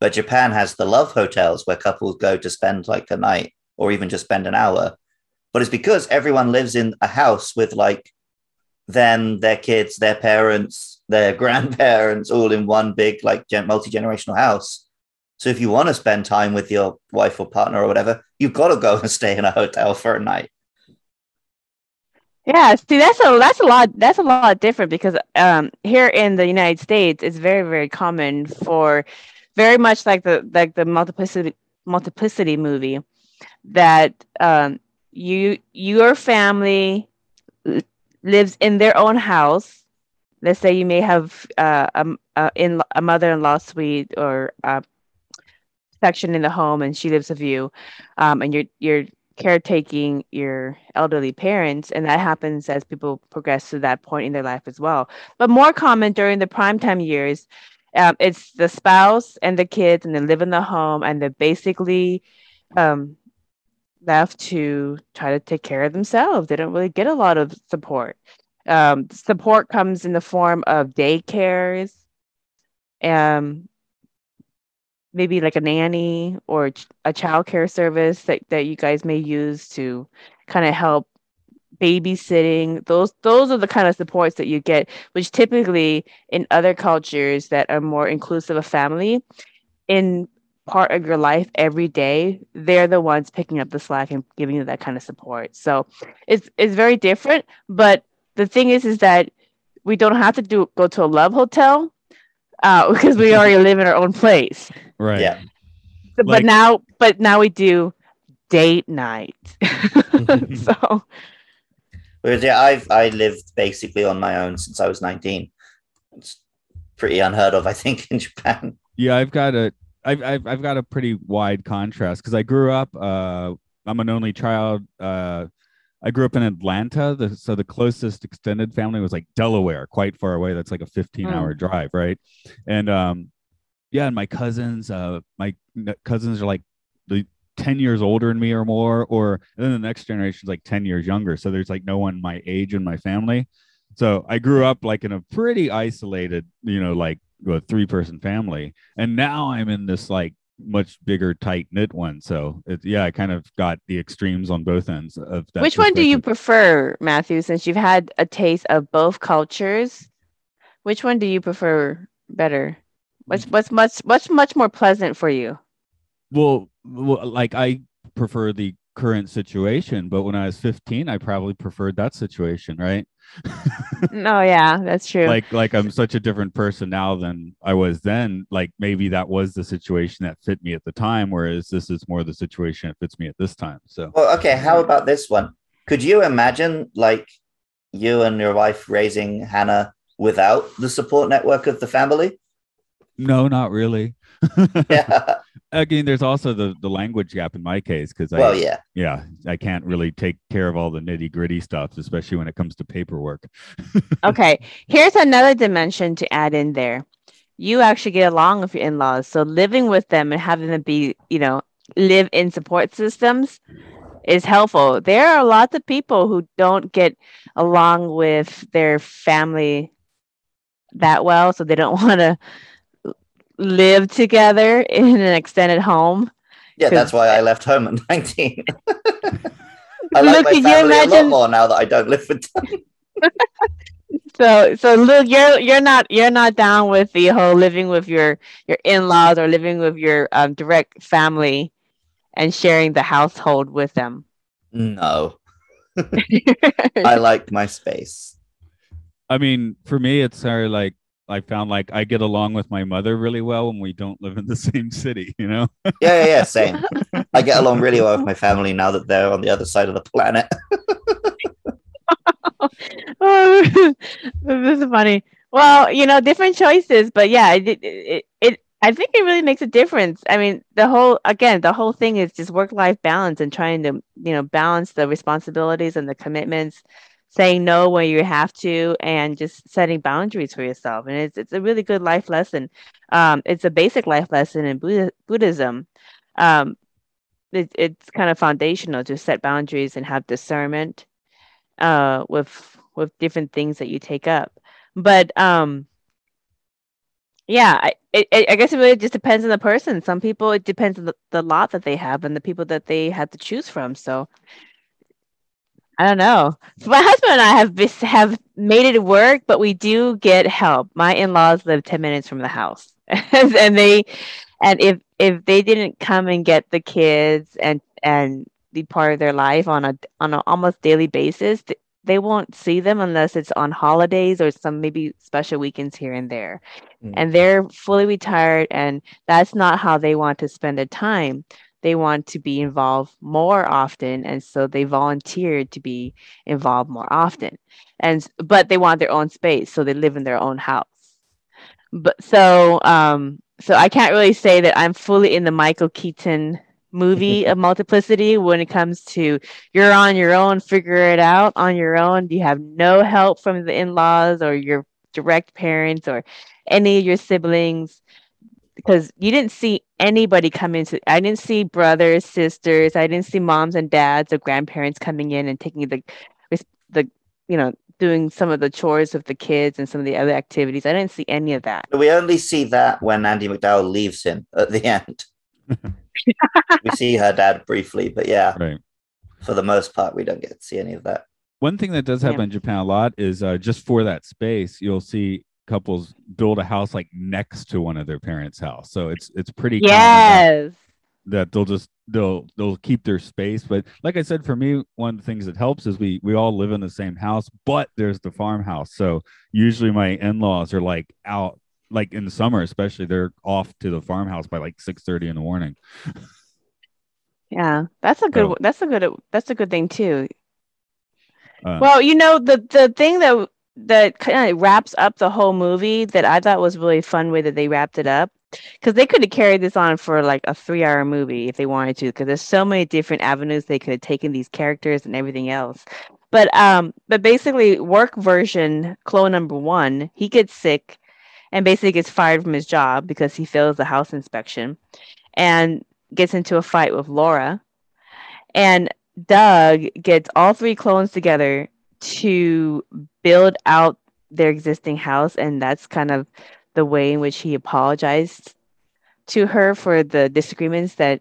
But Japan has the love hotels where couples go to spend like a night or even just spend an hour. But it's because everyone lives in a house with like them, their kids, their parents, their grandparents, all in one big like multi generational house. So if you want to spend time with your wife or partner or whatever, you've got to go and stay in a hotel for a night. Yeah, see, that's a that's a lot that's a lot different because um here in the United States, it's very very common for very much like the like the multiplicity multiplicity movie that um you your family lives in their own house. Let's say you may have uh, a, a in a mother-in-law suite or a section in the home, and she lives with you, um, and you're you're caretaking your elderly parents and that happens as people progress to that point in their life as well but more common during the primetime years um, it's the spouse and the kids and they live in the home and they're basically um, left to try to take care of themselves. They don't really get a lot of support. Um, support comes in the form of daycares um, maybe like a nanny or a childcare service that, that you guys may use to kind of help babysitting those those are the kind of supports that you get which typically in other cultures that are more inclusive of family in part of your life every day they're the ones picking up the slack and giving you that kind of support so it's it's very different but the thing is is that we don't have to do go to a love hotel uh, because we already live in our own place Right. Yeah. but Like- now but now we do date night so Whereas yeah, I've I lived basically on my own since I was 19. It's pretty unheard of, I think, in Japan. Yeah, I've got a I've I've, I've got a pretty wide contrast because I grew up. Uh, I'm an only child. Uh, I grew up in Atlanta, the, so the closest extended family was like Delaware, quite far away. That's like a 15 hour drive, right? And um, yeah, and my cousins, uh, my cousins are like the 10 years older than me or more, or then the next generation is like 10 years younger. So there's like no one my age in my family. So I grew up like in a pretty isolated, you know, like a three person family. And now I'm in this like much bigger, tight knit one. So it's yeah, I kind of got the extremes on both ends of that. Which one do you prefer, Matthew? Since you've had a taste of both cultures, which one do you prefer better? What's mm. what's much what's much more pleasant for you? Well, like I prefer the current situation, but when I was 15, I probably preferred that situation, right? No, oh, yeah, that's true. like like I'm such a different person now than I was then. Like maybe that was the situation that fit me at the time, whereas this is more the situation that fits me at this time. So Well, okay. How about this one? Could you imagine, like, you and your wife raising Hannah without the support network of the family? no, not really. Yeah. Mean, there's also the the language gap in my case because I well, yeah. yeah I can't really take care of all the nitty gritty stuff, especially when it comes to paperwork. okay, here's another dimension to add in there. You actually get along with your in-laws, so living with them and having them be, you know, live in support systems is helpful. There are lots of people who don't get along with their family that well, so they don't want to live together in an extended home. Yeah, that's why I left home at 19. I like Look, my can you family a lot more now that I don't live with them. So so look, you're you're not you're not down with the whole living with your your in-laws or living with your um, direct family and sharing the household with them. No, I like my space. I mean, for me, it's very like I found like I get along with my mother really well when we don't live in the same city. You know. Yeah, yeah, yeah, same. I get along really well with my family now that they're on the other side of the planet. oh, this is funny. Well, you know, different choices, but yeah, it, it, it, it I think it really makes a difference. I mean, the whole again, the whole thing is just work-life balance and trying to, you know, balance the responsibilities and the commitments, saying no when you have to, and just setting boundaries for yourself. And it's it's a really good life lesson. Um, it's a basic life lesson in Buddha, Buddhism. Um, it, it's kind of foundational to set boundaries and have discernment uh with with different things that you take up but um yeah I, it, I guess it really just depends on the person some people it depends on the, the lot that they have and the people that they have to choose from so i don't know. My husband and i have have made it work but we do get help. My in-laws live 10 minutes from the house. And they and if if they didn't come and get the kids and and be part of their life on a on an almost daily basis th- they won't see them unless it's on holidays or some maybe special weekends here and there. Mm. and they're fully retired and that's not how they want to spend their time they want to be involved more often and so they volunteered to be involved more often. And but they want their own space so they live in their own house. But so um so i can't really say that i'm fully in the michael keaton movie of multiplicity when it comes to you're on your own figure it out on your own. You have no help from the in-laws or your direct parents or any of your siblings because you didn't see anybody come into i didn't see brothers sisters i didn't see moms and dads or grandparents coming in and taking the the you know doing some of the chores with the kids and some of the other activities i didn't see any of that We only see that when Andie MacDowell leaves him at the end. we see her dad briefly, but yeah, Right. for the most part, we don't get to see any of that. One thing that does happen Yeah. in Japan a lot is uh, just for that space, you'll see couples build a house like next to one of their parents' house. So it's it's pretty that- yes that they'll just they'll they'll keep their space. But like I said, for me, one of the things that helps is we we all live in the same house, but there's the farmhouse. So usually my in-laws are like out like in the summer especially they're off to the farmhouse by like 6 30 in the morning yeah that's a good So- that's a good that's a good thing too uh, Well, you know, the the thing that that kind of wraps up the whole movie that I thought was really fun way that they wrapped it up because they could have carried this on for like a three hour movie if they wanted to because there's so many different avenues they could have taken these characters and everything else. But um, but basically, work version clone number one, he gets sick, and basically gets fired from his job because he fails the house inspection and gets into a fight with Laura. And Doug gets all three clones together to build out their existing house. And that's kind of the way in which he apologized to her for the disagreements that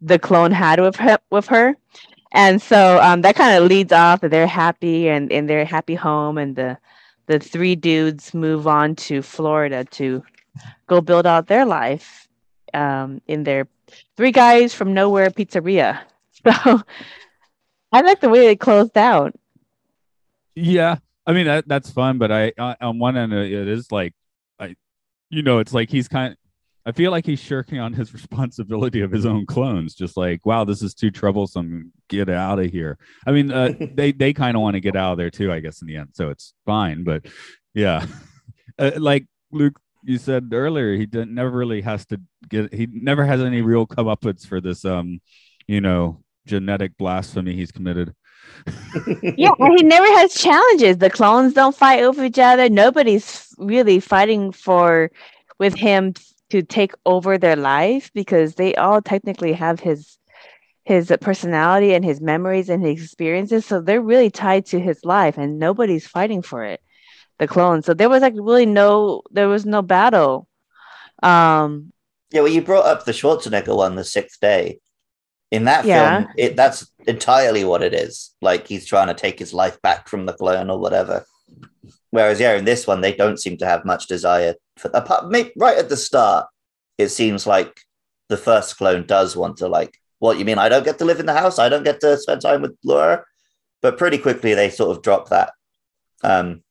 the clone had with her, with her. And so um, that kind of leads off that they're happy and in their happy home, and the the three dudes move on to Florida to go build out their life um, in their three guys from nowhere pizzeria. So I like the way they closed out. Yeah, I mean that that's fun, but I on one end it is like, I, you know, it's like he's kind. I feel like he's shirking on his responsibility of his own clones. Just like, wow, this is too troublesome. Get out of here. I mean, uh, they they kind of want to get out of there too, I guess, in the end. So it's fine. But yeah, uh, like Luke, you said earlier, he didn't, never really has to get. He never has any real comeuppance for this. Um, you know, genetic blasphemy he's committed. Yeah, he never has challenges. The clones don't fight over each other. Nobody's really fighting for with him to take over their life because they all technically have his his personality and his memories and his experiences. So they're really tied to his life, and nobody's fighting for it. The clones. So there was like really no there was no battle. Um. Yeah, well, you brought up the Schwarzenegger one, the sixth day. In that Yeah. film, it that's entirely what it is. Like he's trying to take his life back from the clone or whatever. Whereas, yeah, in this one, they don't seem to have much desire for apart. Maybe, right at the start, it seems like the first clone does want to like. What you mean? I don't get to live in the house. I don't get to spend time with Laura. But pretty quickly, they sort of drop that. Um,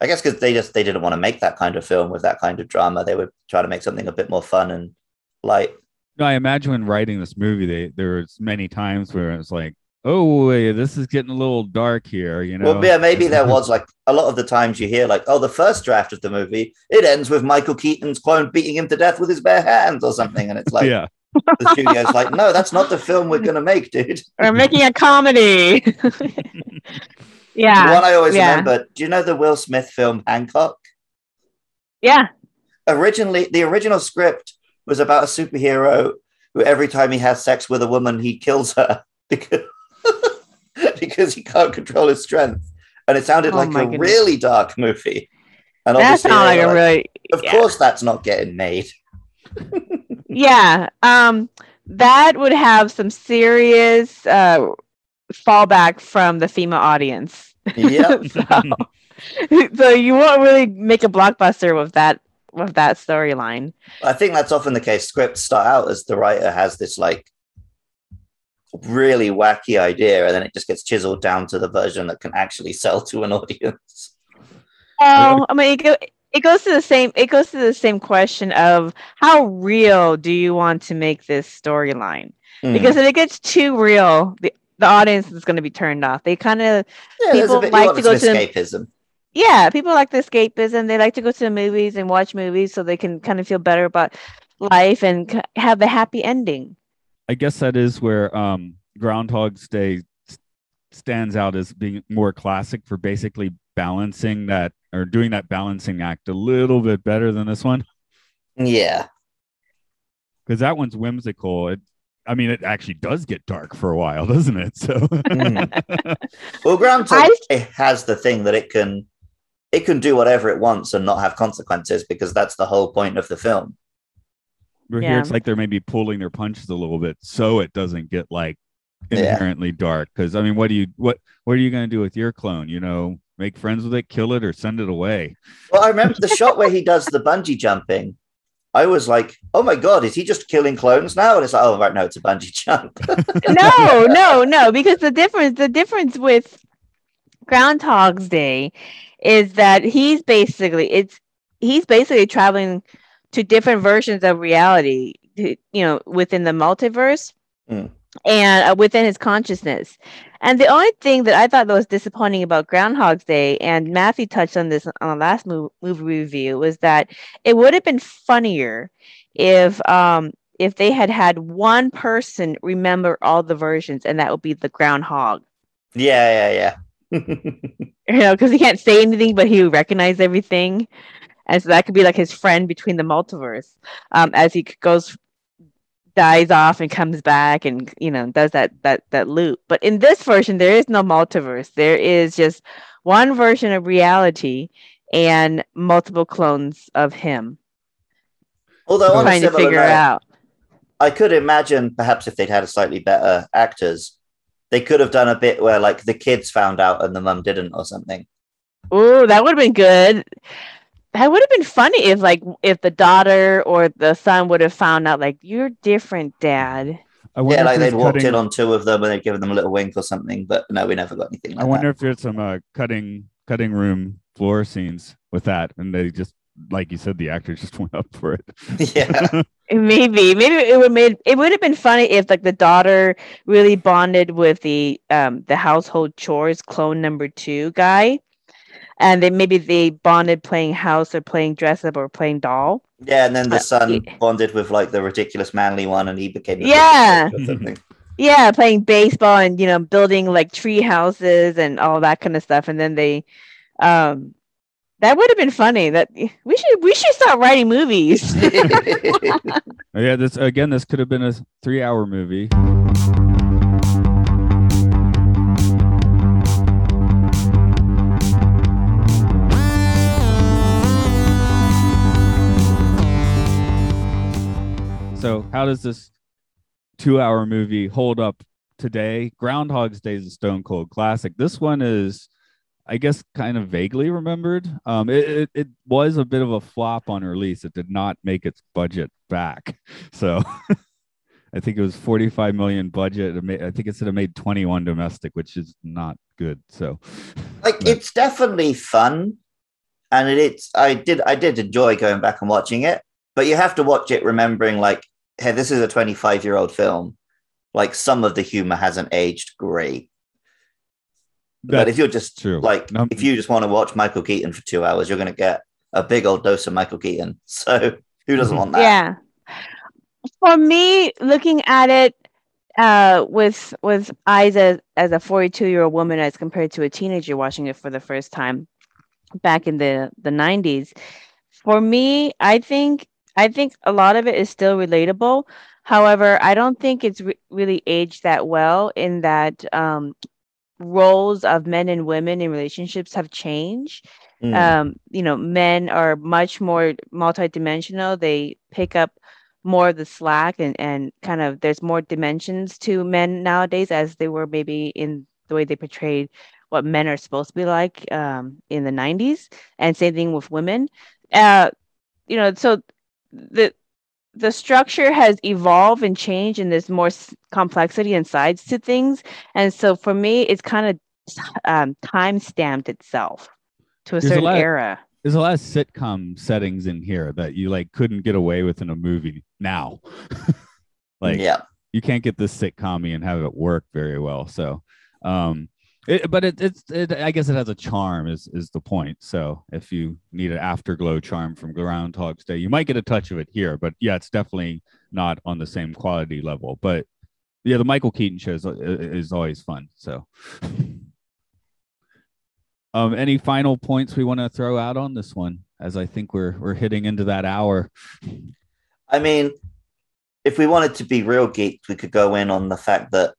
I guess because they just they didn't want to make that kind of film with that kind of drama. They would try to make something a bit more fun and light. No, I imagine when writing this movie, they there was many times where it's like, oh, this is getting a little dark here, you know. Well, yeah, maybe there was like a lot of the times you hear like, oh, the first draft of the movie it ends with Michael Keaton's clone beating him to death with his bare hands or something, and it's like yeah, the studio's like, no, that's not the film we're gonna make, dude. We're making a comedy. yeah. The one I always yeah. remember. Do you know the Will Smith film Hancock? Yeah. Originally, the original script was about a superhero who every time he has sex with a woman, he kills her because because he can't control his strength, and it sounded Oh like a goodness. really dark movie. And That obviously, sounds like a really Of yeah. course, that's not getting made. yeah um that would have some serious uh fallback from the female audience Yeah. so, so you won't really make a blockbuster with that with that storyline I think that's often the case. Scripts start out as the writer has this like really wacky idea, and then it just gets chiseled down to the version that can actually sell to an audience. oh i mean it, go, it goes to the same it goes to the same question of how real do you want to make this storyline Hmm. because if it gets too real the, the audience is going to be turned off they kind of yeah, people bit, like to go to- escapism. Yeah, people like the escapism. They like to go to the movies and watch movies so they can kind of feel better about life and have a happy ending. I guess that is where um, Groundhog's Day stands out as being more classic for basically balancing that or doing that balancing act a little bit better than this one Yeah. because that one's whimsical. It, I mean, it actually does get dark for a while, doesn't it? So Mhm. Well, Groundhog I- Day has the thing that it can it can do whatever it wants and not have consequences because that's the whole point of the film. We're Yeah. here. It's like they're maybe pulling their punches a little bit, so it doesn't get like Yeah. inherently dark. Because I mean, what do you what what are you going to do with your clone? You know, make friends with it, kill it, or send it away? Well, I remember the shot where he does the bungee jumping. I was like, "Oh my god, is he just killing clones now?" And it's like, "Oh right, no, it's a bungee jump." no, no, no, because the difference the difference with Groundhog's Day is that he's basically it's he's basically traveling to different versions of reality, to- you know, within the multiverse Mm. and uh, within his consciousness. And the only thing that I thought that was disappointing about Groundhog's Day, and Matthew touched on this on the last mov- movie review, was that it would have been funnier if um if they had had one person remember all the versions, and that would be the groundhog. yeah, yeah, yeah. You know, because he can't say anything, but he would recognize everything. and so that could be like his friend between the multiverse um, as he goes dies off and comes back and you know does that that that loop. But in this version there is no multiverse. There is just one version of reality and multiple clones of him. Although a trying to figure out. I could imagine perhaps if they'd had a slightly better actors, they could have done a bit where like the kids found out and the mum didn't or something. Oh, that would have been good. That would have been funny if like if the daughter or the son would have found out like you're different, dad. I wonder Yeah, if like there's they'd walked cutting- in on two of them and they'd given them a little wink or something, but no, we never got anything like I wonder if there's some uh, cutting cutting room floor scenes with that, and they just like you said, the actors just went up for it. Yeah. Maybe, maybe it would made it would have been funny if like the daughter really bonded with the um the household chores clone number two guy, and then maybe they bonded playing house or playing dress up or playing doll. Yeah, and then the Uh, son yeah. bonded with like the ridiculous manly one and he became Yeah. Yeah, playing baseball and you know building like tree houses and all that kind of stuff, and then they, um, that would have been funny. That we should we should start writing movies. Oh, yeah, this again, this could have been a three-hour movie. So, how does this two-hour movie hold up today? Groundhog's Day is a Stone Cold classic. This one is, I guess, kind of vaguely remembered. Um, it, it, it was a bit of a flop on release. It did not make its budget back. So I think it was 45 million budget. It ma- I think it said it made 21 domestic, which is not good. So like But- it's definitely fun and it, it's i did i did enjoy going back and watching it but you have to watch it remembering like hey this is a 25 year old film like some of the humor hasn't aged great but if you're just true. like Um, if you just want to watch michael keaton for two hours you're going to get a big old dose of michael keaton so who doesn't want that yeah. For me, looking at it uh, with with eyes as, as a 42 year old woman as compared to a teenager watching it for the first time back in the the 90s, for me, I think I think a lot of it is still relatable. However, I don't think it's re- really aged that well in that um, roles of men and women in relationships have changed. Mm. um you know men are much more multidimensional. They pick up more of the slack and and kind of there's more dimensions to men nowadays as they were maybe in the way they portrayed what men are supposed to be like um in the 90s and same thing with women. Uh you know so the the structure has evolved and changed and there's more complexity and sides to things and so for me it's kind of um, time stamped itself to a There's a certain lot- era there's a lot of sitcom settings in here that you like couldn't get away with in a movie now. like yeah you can't get this sitcom and have it work very well. So, um, it, but it, it's it, I guess it has a charm is is the point. So if you need an afterglow charm from Groundhog's Day, you might get a touch of it here. But yeah, it's definitely not on the same quality level. But yeah, the Michael Keaton show is, is always fun. So. Um, any final points we want to throw out on this one? As I think we're we're hitting into that hour. I mean, if we wanted to be real geeks, we could go in on the fact that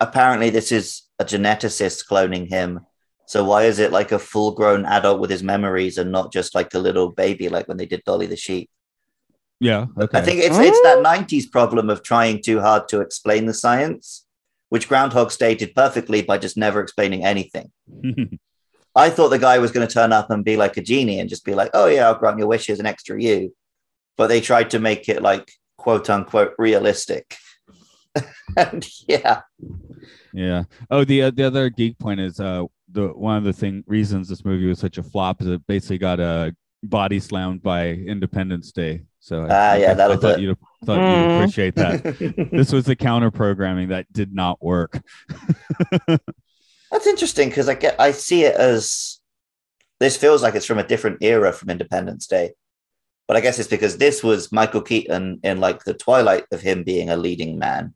apparently this is a geneticist cloning him. So why is it like a full grown adult with his memories and not just like a little baby like when they did Dolly the sheep? Yeah, okay. I think it's it's that 90s problem of trying too hard to explain the science, which Groundhog stated perfectly by just never explaining anything. I thought the guy was going to turn up and be like a genie and just be like, "Oh yeah, I'll grant your wishes, an extra you," but they tried to make it like quote unquote realistic. and yeah, Yeah. Oh, the uh, the other geek point is uh the one of the thing reasons this movie was such a flop is it basically got uh, body slammed by Independence Day. So Ah, I, yeah, I that'll do thought it. you'd thought Mm. you'd appreciate that. this was the counter programming that did not work. that's interesting because I get I see it as this feels like it's from a different era from Independence Day, but I guess it's because this was Michael Keaton in like the twilight of him being a leading man.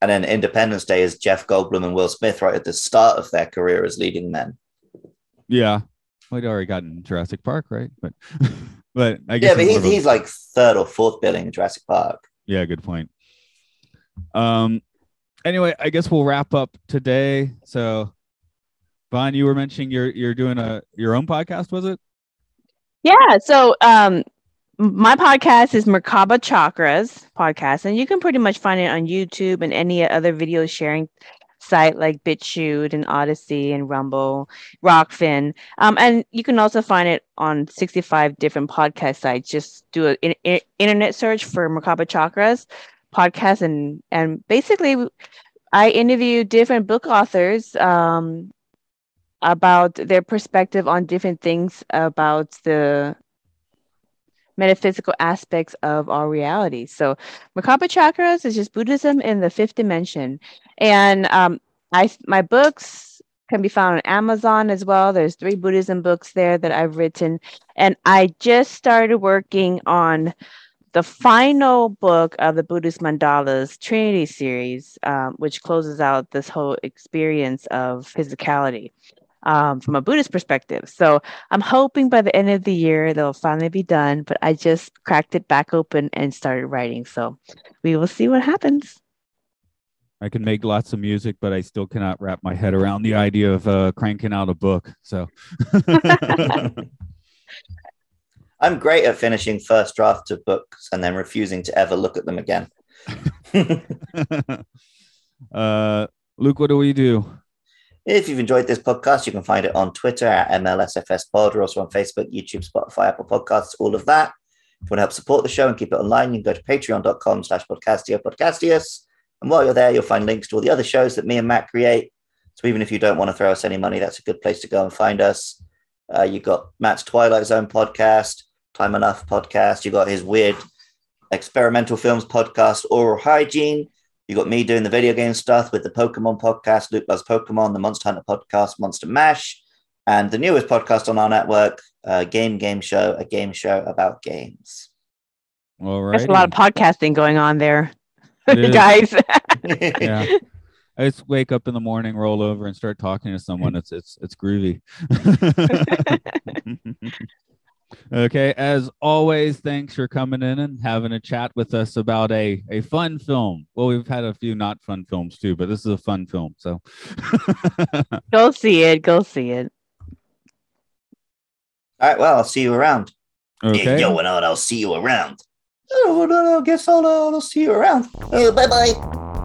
And then Independence Day is Jeff Goldblum and Will Smith right at the start of their career as leading men. yeah. Well, he'd already gotten Jurassic Park, right? But but I guess Yeah, but he's, a- he's like third or fourth billing in Jurassic Park. yeah, good point. Um, anyway, I guess we'll wrap up today. So, Vaughn, you were mentioning you're you're doing a your own podcast, was it? Yeah. So um my podcast is Merkaba Chakras podcast, and you can pretty much find it on YouTube and any other video sharing site like BitChute and Odysee and Rumble, Rokfin. Um, and you can also find it on 65 different podcast sites. Just do an in- in- internet search for Merkaba Chakras podcast, and and basically, I interview different book authors. Um, about their perspective on different things about the metaphysical aspects of our reality. So, Merkaba Chakras is just Buddhism in the fifth dimension, and um, I my books can be found on Amazon as well. There's three Buddhism books there that I've written, and I just started working on the final book of the Buddhist Mandalas Trinity series, um, which closes out this whole experience of physicality um, from a Buddhist perspective. So I'm hoping by the end of the year they'll finally be done, but I just cracked it back open and started writing. So we will see what happens. I can make lots of music, but I still cannot wrap my head around the idea of uh, cranking out a book. So, I'm great at finishing first drafts of books and then refusing to ever look at them again. uh, Luke, what do we do? If you've enjoyed this podcast, you can find it on Twitter at MLSFS We're also on Facebook, YouTube, Spotify, Apple Podcasts, all of that. If you want to help support the show and keep it online, you can go to patreon.com slash podcastio podcastius. And while you're there, you'll find links to all the other shows that me and Matt create. So even if you don't want to throw us any money, that's a good place to go and find us. Uh, you got Matt's Twilight Zone podcast, Time Enough podcast. You've got his weird experimental films podcast, Oral Hygiene. You got me doing the video game stuff with the Pokemon podcast, Luke Loves Pokemon, the Monster Hunter podcast, Monster Mash, and the newest podcast on our network, uh, Game Game Show, a game show about games. All right. There's a lot of podcasting going on there, guys. yeah. I just wake up in the morning, roll over, and start talking to someone. It's it's it's groovy. okay, as always, thanks for coming in and having a chat with us about a a fun film. Well, we've had a few not fun films too, but this is a fun film. So, go see it. Go see it. All right, well, I'll see you around. okay. Yo, and I'll see you around. Oh, no, no, guess I'll, I'll see you around. Uh, bye bye.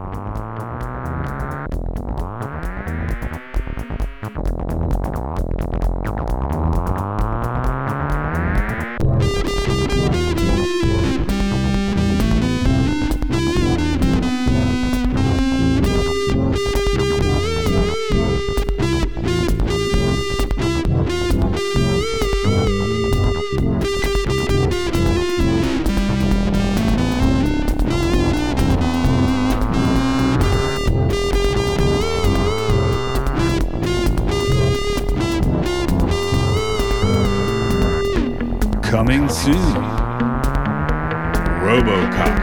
Coming soon. Robocop.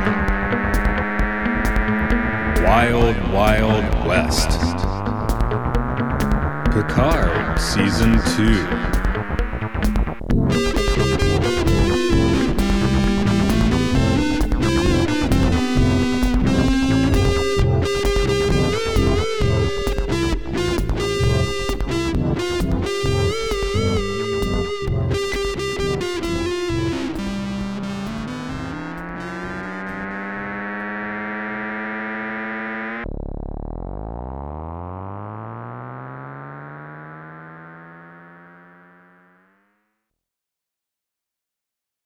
Wild Wild West. Picard Season 2.